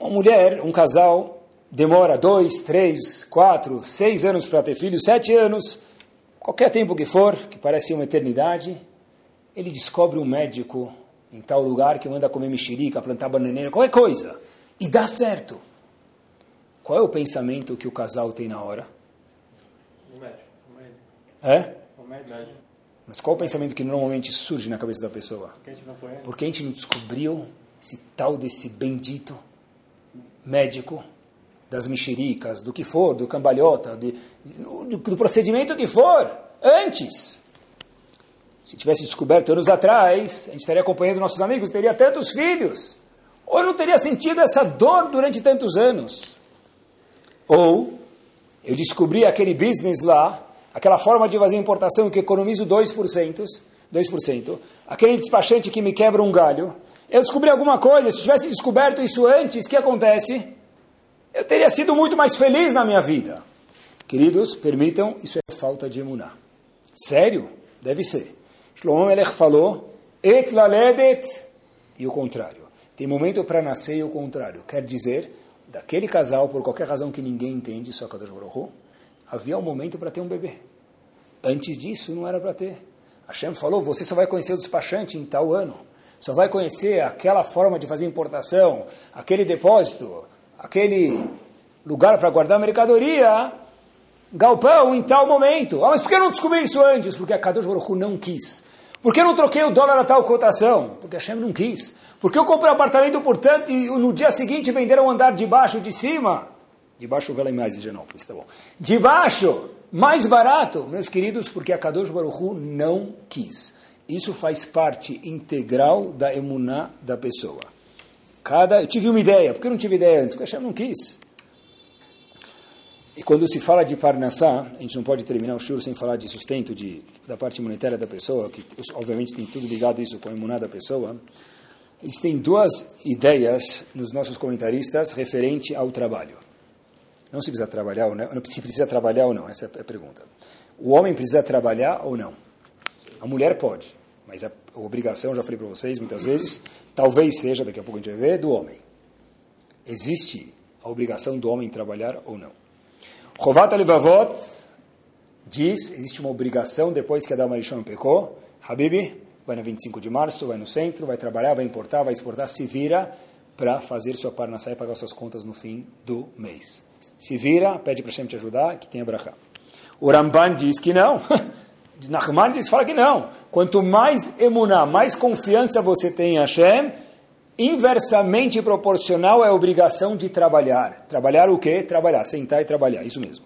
Uma mulher, um casal, demora dois, três, quatro, seis anos para ter filho, sete anos, qualquer tempo que for, que parece uma eternidade, ele descobre um médico em tal lugar que manda comer mexerica, plantar bananeira, qualquer coisa, e dá certo. Qual é o pensamento que o casal tem na hora?
O médico. O médico.
É?
O médico.
Mas qual é o pensamento que normalmente surge na cabeça da pessoa?
Porque a gente não foi
Porque a gente não descobriu esse tal desse bendito médico, das mexericas, do que for, do cambalhota, de, do, do procedimento que for, antes. Se tivesse descoberto anos atrás, a gente estaria acompanhando nossos amigos, teria tantos filhos. Ou não teria sentido essa dor durante tantos anos. Ou eu descobri aquele business lá, aquela forma de fazer importação que economizo 2%, 2%, aquele despachante que me quebra um galho, eu descobri alguma coisa, se tivesse descoberto isso antes, o que acontece? Eu teria sido muito mais feliz na minha vida. Queridos, permitam, isso é falta de emuná. Sério? Deve ser. Shlomo Melech falou, et laledet, e o contrário. Tem momento para nascer e o contrário. Quer dizer, daquele casal, por qualquer razão que ninguém entende, só Kadosh Baruch havia um momento para ter um bebê. Antes disso, não era para ter. Hashem falou, você só vai conhecer o despachante em tal ano. Só vai conhecer aquela forma de fazer importação, aquele depósito, aquele lugar para guardar mercadoria, galpão em tal momento. Ah, mas por que eu não descobri isso antes? Porque a Kadosh Baruch não quis. Por que eu não troquei o dólar a tal cotação? Porque Hashem não quis. Por que eu comprei um apartamento, portanto, e no dia seguinte venderam o andar de baixo de cima? De baixo vela mais em Genópolis, tá bom. De baixo, mais barato, meus queridos, porque a Kadosh Baruch não quis. Isso faz parte integral da emuná da pessoa. Cada, eu tive uma ideia, por que eu não tive ideia antes? Porque Hashem não quis. E quando se fala de Parnassá, a gente não pode terminar o shur sem falar de sustento de, da parte monetária da pessoa, que obviamente tem tudo ligado isso com a emuná da pessoa. Existem duas ideias nos nossos comentaristas referente ao trabalho. Não se precisa trabalhar ou não, se precisa trabalhar ou não, essa é a pergunta. O homem precisa trabalhar ou não? A mulher pode, mas a obrigação, já falei para vocês muitas vezes, talvez seja, daqui a pouco a gente vai ver, do homem. Existe a obrigação do homem trabalhar ou não? Chovat Alevavot diz, existe uma obrigação depois que Adam Arishon pecou, Habibi, vai no 25 de março, vai no centro, vai trabalhar, vai importar, vai exportar, se vira para fazer sua parnassá e pagar suas contas no fim do mês. Se vira, pede para Hashem te ajudar, que tenha brachá. O Ramban diz que não. Nachman diz, fala que não. Quanto mais emuná, mais confiança você tem em Hashem, inversamente proporcional é a obrigação de trabalhar. Trabalhar o quê? Trabalhar, sentar e trabalhar, isso mesmo.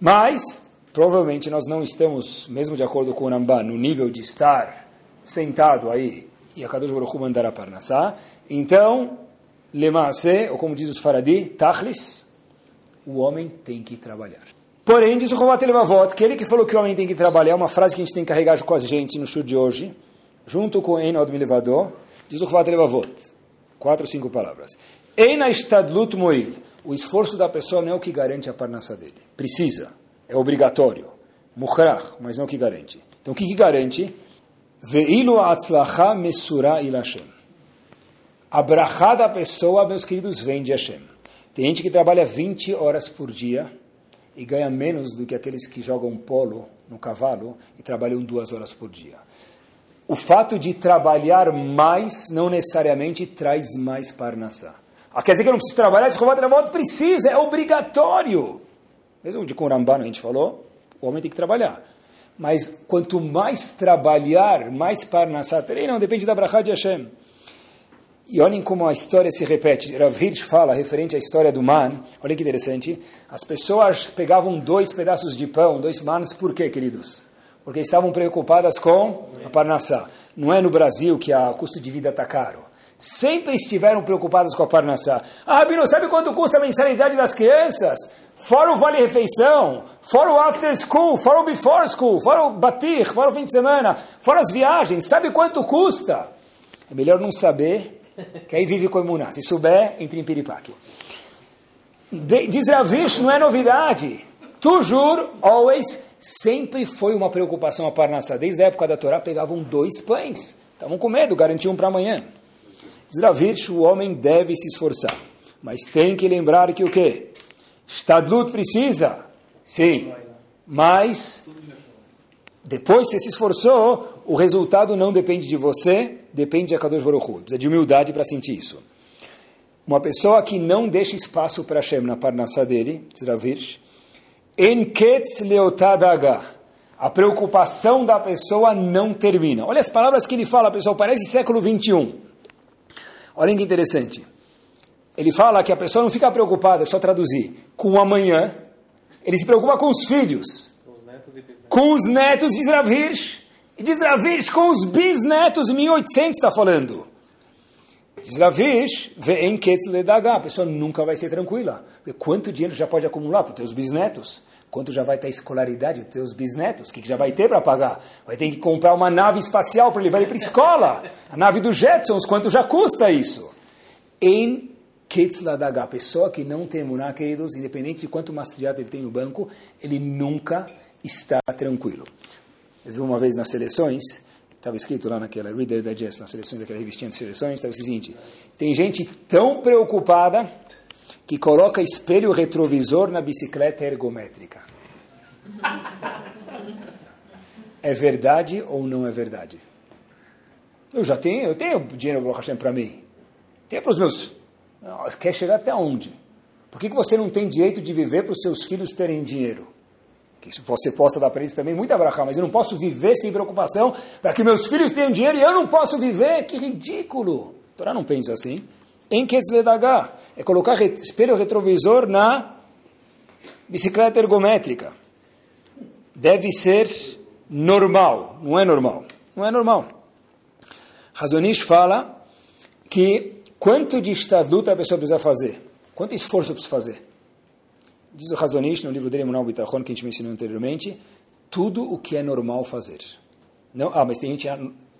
Mas, provavelmente nós não estamos, mesmo de acordo com o Ramban, no nível de estar sentado aí e a Kadosh Baruch mandar a Parnassá. Então, Lemaase, ou como diz os Faradi, Tachlis, o homem tem que trabalhar. Porém, diz o Rovat Levavot, que ele que falou que o homem tem que trabalhar, é uma frase que a gente tem que carregar com a gente no show de hoje, junto com Enod Milevador, Diz o Chvat Levavot. Quatro, cinco palavras. Eina estadlut moil. O esforço da pessoa não é o que garante a parnassa dele. Precisa. É obrigatório. Mukhrach, mas não é o que garante. Então o que, que garante? Veilu atzlacha mesura ilashem. A da pessoa, meus queridos, vem de Hashem. Tem gente que trabalha 20 horas por dia e ganha menos do que aqueles que jogam polo no cavalo e trabalham duas horas por dia o fato de trabalhar mais não necessariamente traz mais parnassá. Ah, quer dizer que eu não preciso trabalhar, escovar volta precisa, é obrigatório. Mesmo de Kurambana a gente falou, o homem tem que trabalhar. Mas quanto mais trabalhar, mais parnassá terei, não, depende da brachá de Hashem. E olhem como a história se repete. Rav Hirsch fala, referente à história do man, olha que interessante, as pessoas pegavam dois pedaços de pão, dois manos, por quê, queridos? porque estavam preocupadas com a Parnassá. Não é no Brasil que o custo de vida está caro. Sempre estiveram preocupadas com a Parnassá. Ah, Rabino, sabe quanto custa a mensalidade das crianças? Fora o vale-refeição, fora o after school, fora o before school, fora o batir, fora o fim de semana, fora as viagens. Sabe quanto custa? É melhor não saber, que aí vive com imuná. Se souber, entre em piripaque. Diz Ravish, não é novidade. Toujours, always, sempre foi uma preocupação a Parnassá. Desde a época da Torá, pegavam dois pães. Estavam com medo, garantiam para amanhã. Zravirsh, o homem deve se esforçar. Mas tem que lembrar que o quê? Stadlut precisa? Sim. Mas, depois que você se esforçou, o resultado não depende de você, depende de Akadosh Baruch Hu. Precisa de humildade para sentir isso. Uma pessoa que não deixa espaço para Hashem na Parnassá dele, Zravirsh, Enketz leotadaga. A preocupação da pessoa não termina. Olha as palavras que ele fala, pessoal, parece século 21. Olha que interessante. Ele fala que a pessoa não fica preocupada, só traduzir, com o amanhã. Ele se preocupa com os filhos. Com os netos de Israel E de Israel com os bisnetos, 1800 está falando. Diz Lavish, ve'en ketz ledaga. A pessoa nunca vai ser tranquila. Quanto dinheiro já pode acumular para os teus bisnetos? Quanto já vai ter escolaridade dos teus bisnetos? O que, que já vai ter para pagar? Vai ter que comprar uma nave espacial para levar ele para a escola. A nave dos Jetsons, quanto já custa isso? Em Ketzladaga, a pessoa que não tem emuná, queridos, independente de quanto mastriado ele tem no banco, ele nunca está tranquilo. Eu vi uma vez nas seleções, estava escrito lá naquela Reader Digest, nas seleções daquela revistinha de seleções, estava o seguinte, tem gente tão preocupada que coloca espelho retrovisor na bicicleta ergométrica. É verdade ou não é verdade? Eu já tenho, eu tenho dinheiro para mim. Tenho para os meus. Quer chegar até onde? Por que, que você não tem direito de viver para os seus filhos terem dinheiro? Que você possa dar para eles também muita brachá, mas eu não posso viver sem preocupação para que meus filhos tenham dinheiro e eu não posso viver? Que ridículo! A Torá não pensa assim. Em Ketzledagá é colocar espelho retrovisor na bicicleta ergométrica. Deve ser normal, não é normal. Não é normal. Razonish fala que quanto de estadluta a pessoa precisa fazer, quanto esforço precisa fazer. Diz o Razonish no livro dele, Munal Bitachon, que a gente mencionou anteriormente, tudo o que é normal fazer. Não, ah, mas tem gente,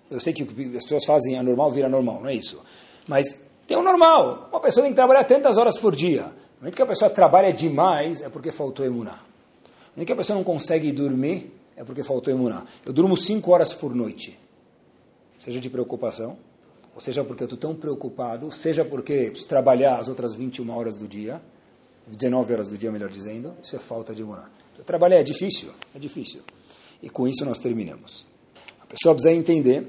eu sei que as pessoas fazem anormal vira normal, não é isso. Mas tem o normal. Uma pessoa tem que trabalhar tantas horas por dia. No momento que a pessoa trabalha demais, é porque faltou emuná. No momento que a pessoa não consegue dormir, é porque faltou emuná. Eu durmo 5 horas por noite. Seja de preocupação, ou seja porque eu estou tão preocupado, seja porque preciso trabalhar as outras 21 horas do dia, 19 horas do dia, melhor dizendo, isso é falta de emuná. Trabalhar é difícil, é difícil. E com isso nós terminamos. A pessoa precisa entender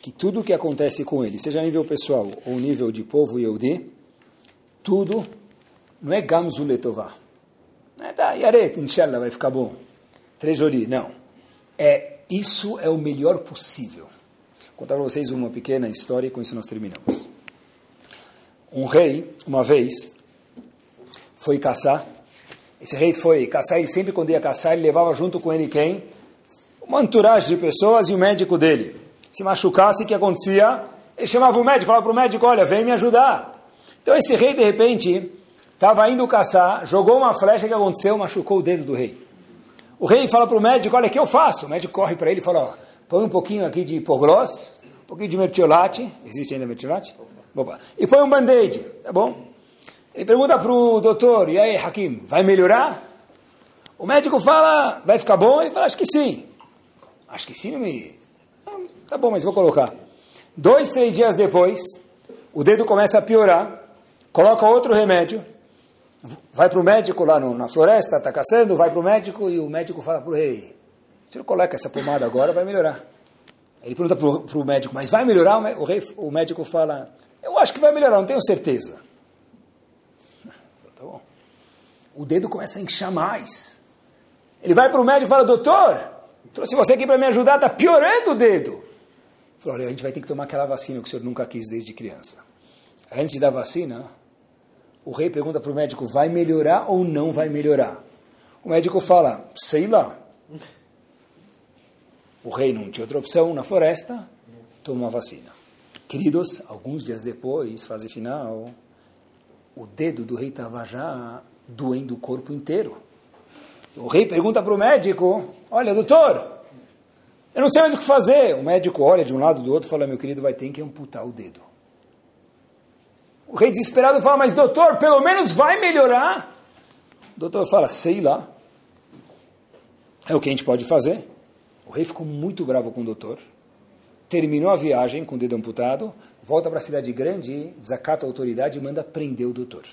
que tudo o que acontece com ele, seja a nível pessoal ou nível de povo Yehudi, tudo não é Gamzu Letová. Não é tá, Yaret, inshallah, vai ficar bom. Trejoli, não. É, isso é o melhor possível. Vou contar para vocês uma pequena história e com isso nós terminamos. Um rei, uma vez, foi caçar. Esse rei foi caçar, e sempre quando ia caçar, ele levava junto com ele quem? Uma entourage de pessoas e o médico dele se machucasse, o que acontecia? Ele chamava o médico, falava para o médico, olha, vem me ajudar. Então esse rei, de repente, estava indo caçar, jogou uma flecha, o que aconteceu? Machucou o dedo do rei. O rei fala para o médico, olha, o que eu faço? O médico corre para ele e fala, põe um pouquinho aqui de hipoglós, um pouquinho de mertiolate, existe ainda mertiolate? E põe um band-aid, tá bom? Ele pergunta para o doutor, e aí, Hakim, vai melhorar? O médico fala, vai ficar bom? Ele fala, acho que sim. Acho que sim, não me Tá bom, mas vou colocar. Dois, três dias depois, o dedo começa a piorar, coloca outro remédio, vai para o médico lá no, na floresta, está caçando, vai para o médico e o médico fala para o rei, se eu coloca essa pomada agora, vai melhorar. Ele pergunta para o médico, mas vai melhorar? O, rei, o médico fala, eu acho que vai melhorar, não tenho certeza. Tá bom. O dedo começa a inchar mais. Ele vai para o médico e fala, doutor, trouxe você aqui para me ajudar, está piorando o dedo. Falou, olha, a gente vai ter que tomar aquela vacina que o senhor nunca quis desde criança. Antes da vacina, o rei pergunta para o médico, vai melhorar ou não vai melhorar? O médico fala, sei lá. O rei não tinha outra opção na floresta, toma a vacina. Queridos, alguns dias depois, fase final, o dedo do rei estava já doendo o corpo inteiro. O rei pergunta para o médico, olha, doutor, eu não sei mais o que fazer. O médico olha de um lado do outro e fala, meu querido, vai ter que amputar o dedo. O rei desesperado fala, mas doutor, pelo menos vai melhorar. O doutor fala, sei lá. É o que a gente pode fazer. O rei ficou muito bravo com o doutor. Terminou a viagem com o dedo amputado, volta para a cidade grande, desacata a autoridade e manda prender o doutor.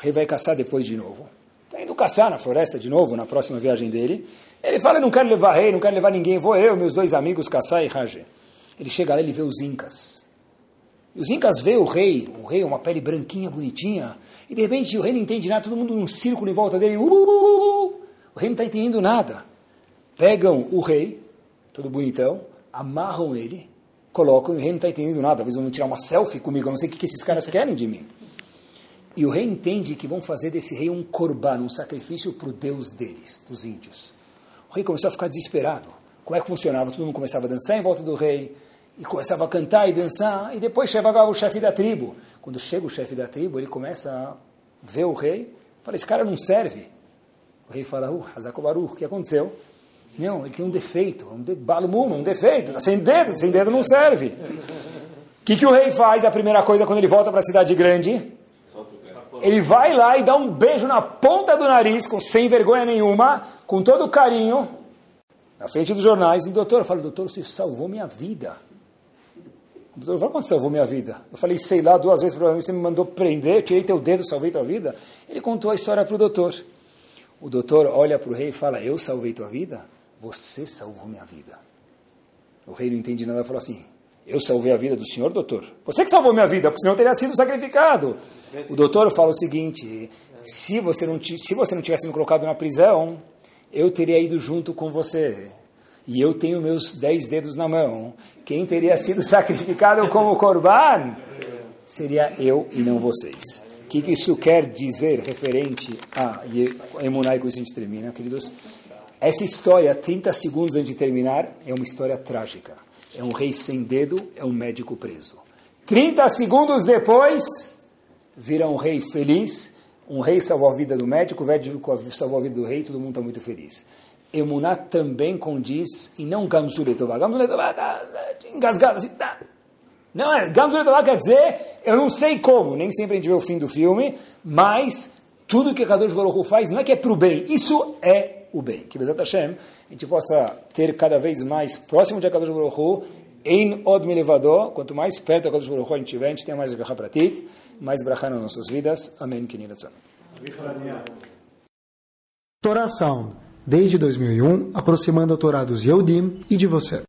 O rei vai caçar depois de novo. Está indo caçar na floresta de novo, na próxima viagem dele. Ele fala, não quero levar rei, não quero levar ninguém, vou eu, meus dois amigos, Kassai e Raje. Ele chega lá, ele vê os incas. E os incas vê o rei, o rei, uma pele branquinha, bonitinha, e de repente o rei não entende nada, todo mundo num círculo em volta dele, uh, uh, uh, o rei não está entendendo nada. Pegam o rei, todo bonitão, amarram ele, colocam, e o rei não está entendendo nada, talvez vão tirar uma selfie comigo, eu não sei o que esses caras querem de mim. E o rei entende que vão fazer desse rei um corban, um sacrifício para o deus deles, dos índios. O rei começou a ficar desesperado. Como é que funcionava? Todo mundo começava a dançar em volta do rei. e começava a cantar e dançar, e depois chegava o chefe da tribo. Quando chega o chefe da tribo, ele começa a ver o rei, fala, esse cara não serve. O rei fala, uh, Hazakobaru, o que aconteceu? Não, ele tem um defeito, um de, balumuma, um defeito, sem dedo, sem dedo não serve. O que, que o rei faz, a primeira coisa, quando ele volta para a cidade grande? Ele vai lá e dá um beijo na ponta do nariz, com, sem vergonha nenhuma, com todo carinho, na frente dos jornais, no doutor, eu falo, doutor, você salvou minha vida. O doutor falou, como salvou minha vida? Eu falei, sei lá, duas vezes, provavelmente você me mandou prender, tirei teu dedo, salvei tua vida. Ele contou a história para o doutor. O doutor olha para o rei e fala, eu salvei tua vida? Você salvou minha vida. O rei não entende nada falou assim, eu salvei a vida do senhor, doutor? Você que salvou minha vida, porque senão teria sido sacrificado. O doutor fala o seguinte, se você não, se você não tivesse me colocado na prisão, eu teria ido junto com você e eu tenho meus dez dedos na mão, quem teria sido sacrificado como corban seria eu e não vocês. O que, que isso quer dizer referente a Emunai, com isso a gente termina, queridos? Essa história, 30 segundos antes de terminar, é uma história trágica. É um rei sem dedo, é um médico preso. 30 segundos depois, vira um rei feliz, um rei salvou a vida do médico, o médico salvou a vida do rei, todo mundo está muito feliz. Emuná também condiz, e não Gamzu Letová. Gamzu Letová está engasgado assim, tá. Não, é, Gamzu Letová quer dizer, eu não sei como, nem sempre a gente vê o fim do filme, mas tudo que a Kadosh Baruch faz não é que é para o bem, isso é o bem. Que Bezat Hashem, a gente possa ter cada vez mais próximo de Akadosh Baruch em Od Milevador, quanto mais perto da Kadosh Baruch a gente tiver, a gente tem mais Bracha Pratit, mais Bracha nas nossas vidas. Amém.
Torá Sound desde 2001, aproximando a Torá dos Yehudim e de você.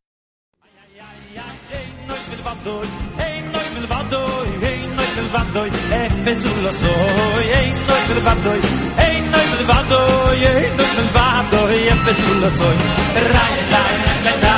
sempre sulla soglia. Rai, rai, rai, rai,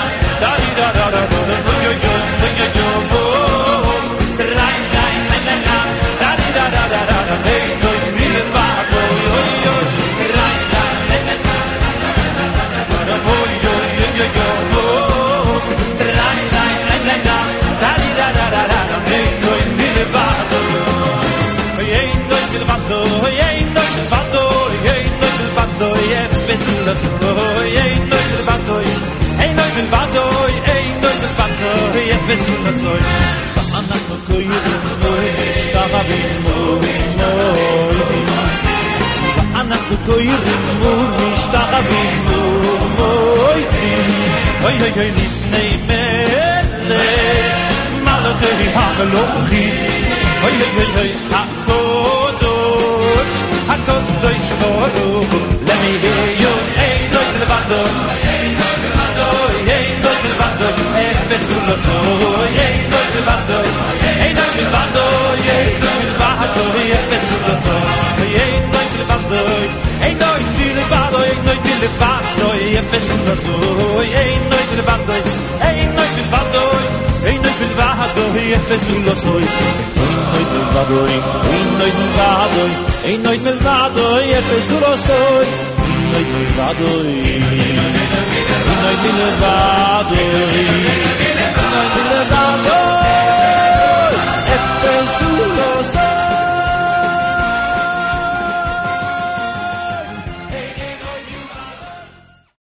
soy אנחנו קוירים מוי משתחווים מוי מוי אנחנו קוירים מוי משתחווים מוי אוי אוי אוי לפני מלך מלכי המלוכים אוי אוי אוי אוי הקודש הקודש ברוך let me hear you ain't no לבדו ain't no לבדו ain't no לבדו אפס ולא סוי ain't no לבדו ain't no לבדו ain't no לבדו אפס ולא סוי ain't no לבדו ain't no לבדו ain't no לבדו אפס ולא סוי ain't no לבדו ain't no לבדו ain't no לבדו אפס ולא סוי noit melvado in noit melvado in noit melvado e pesuro soy noit noite levado, noite levado.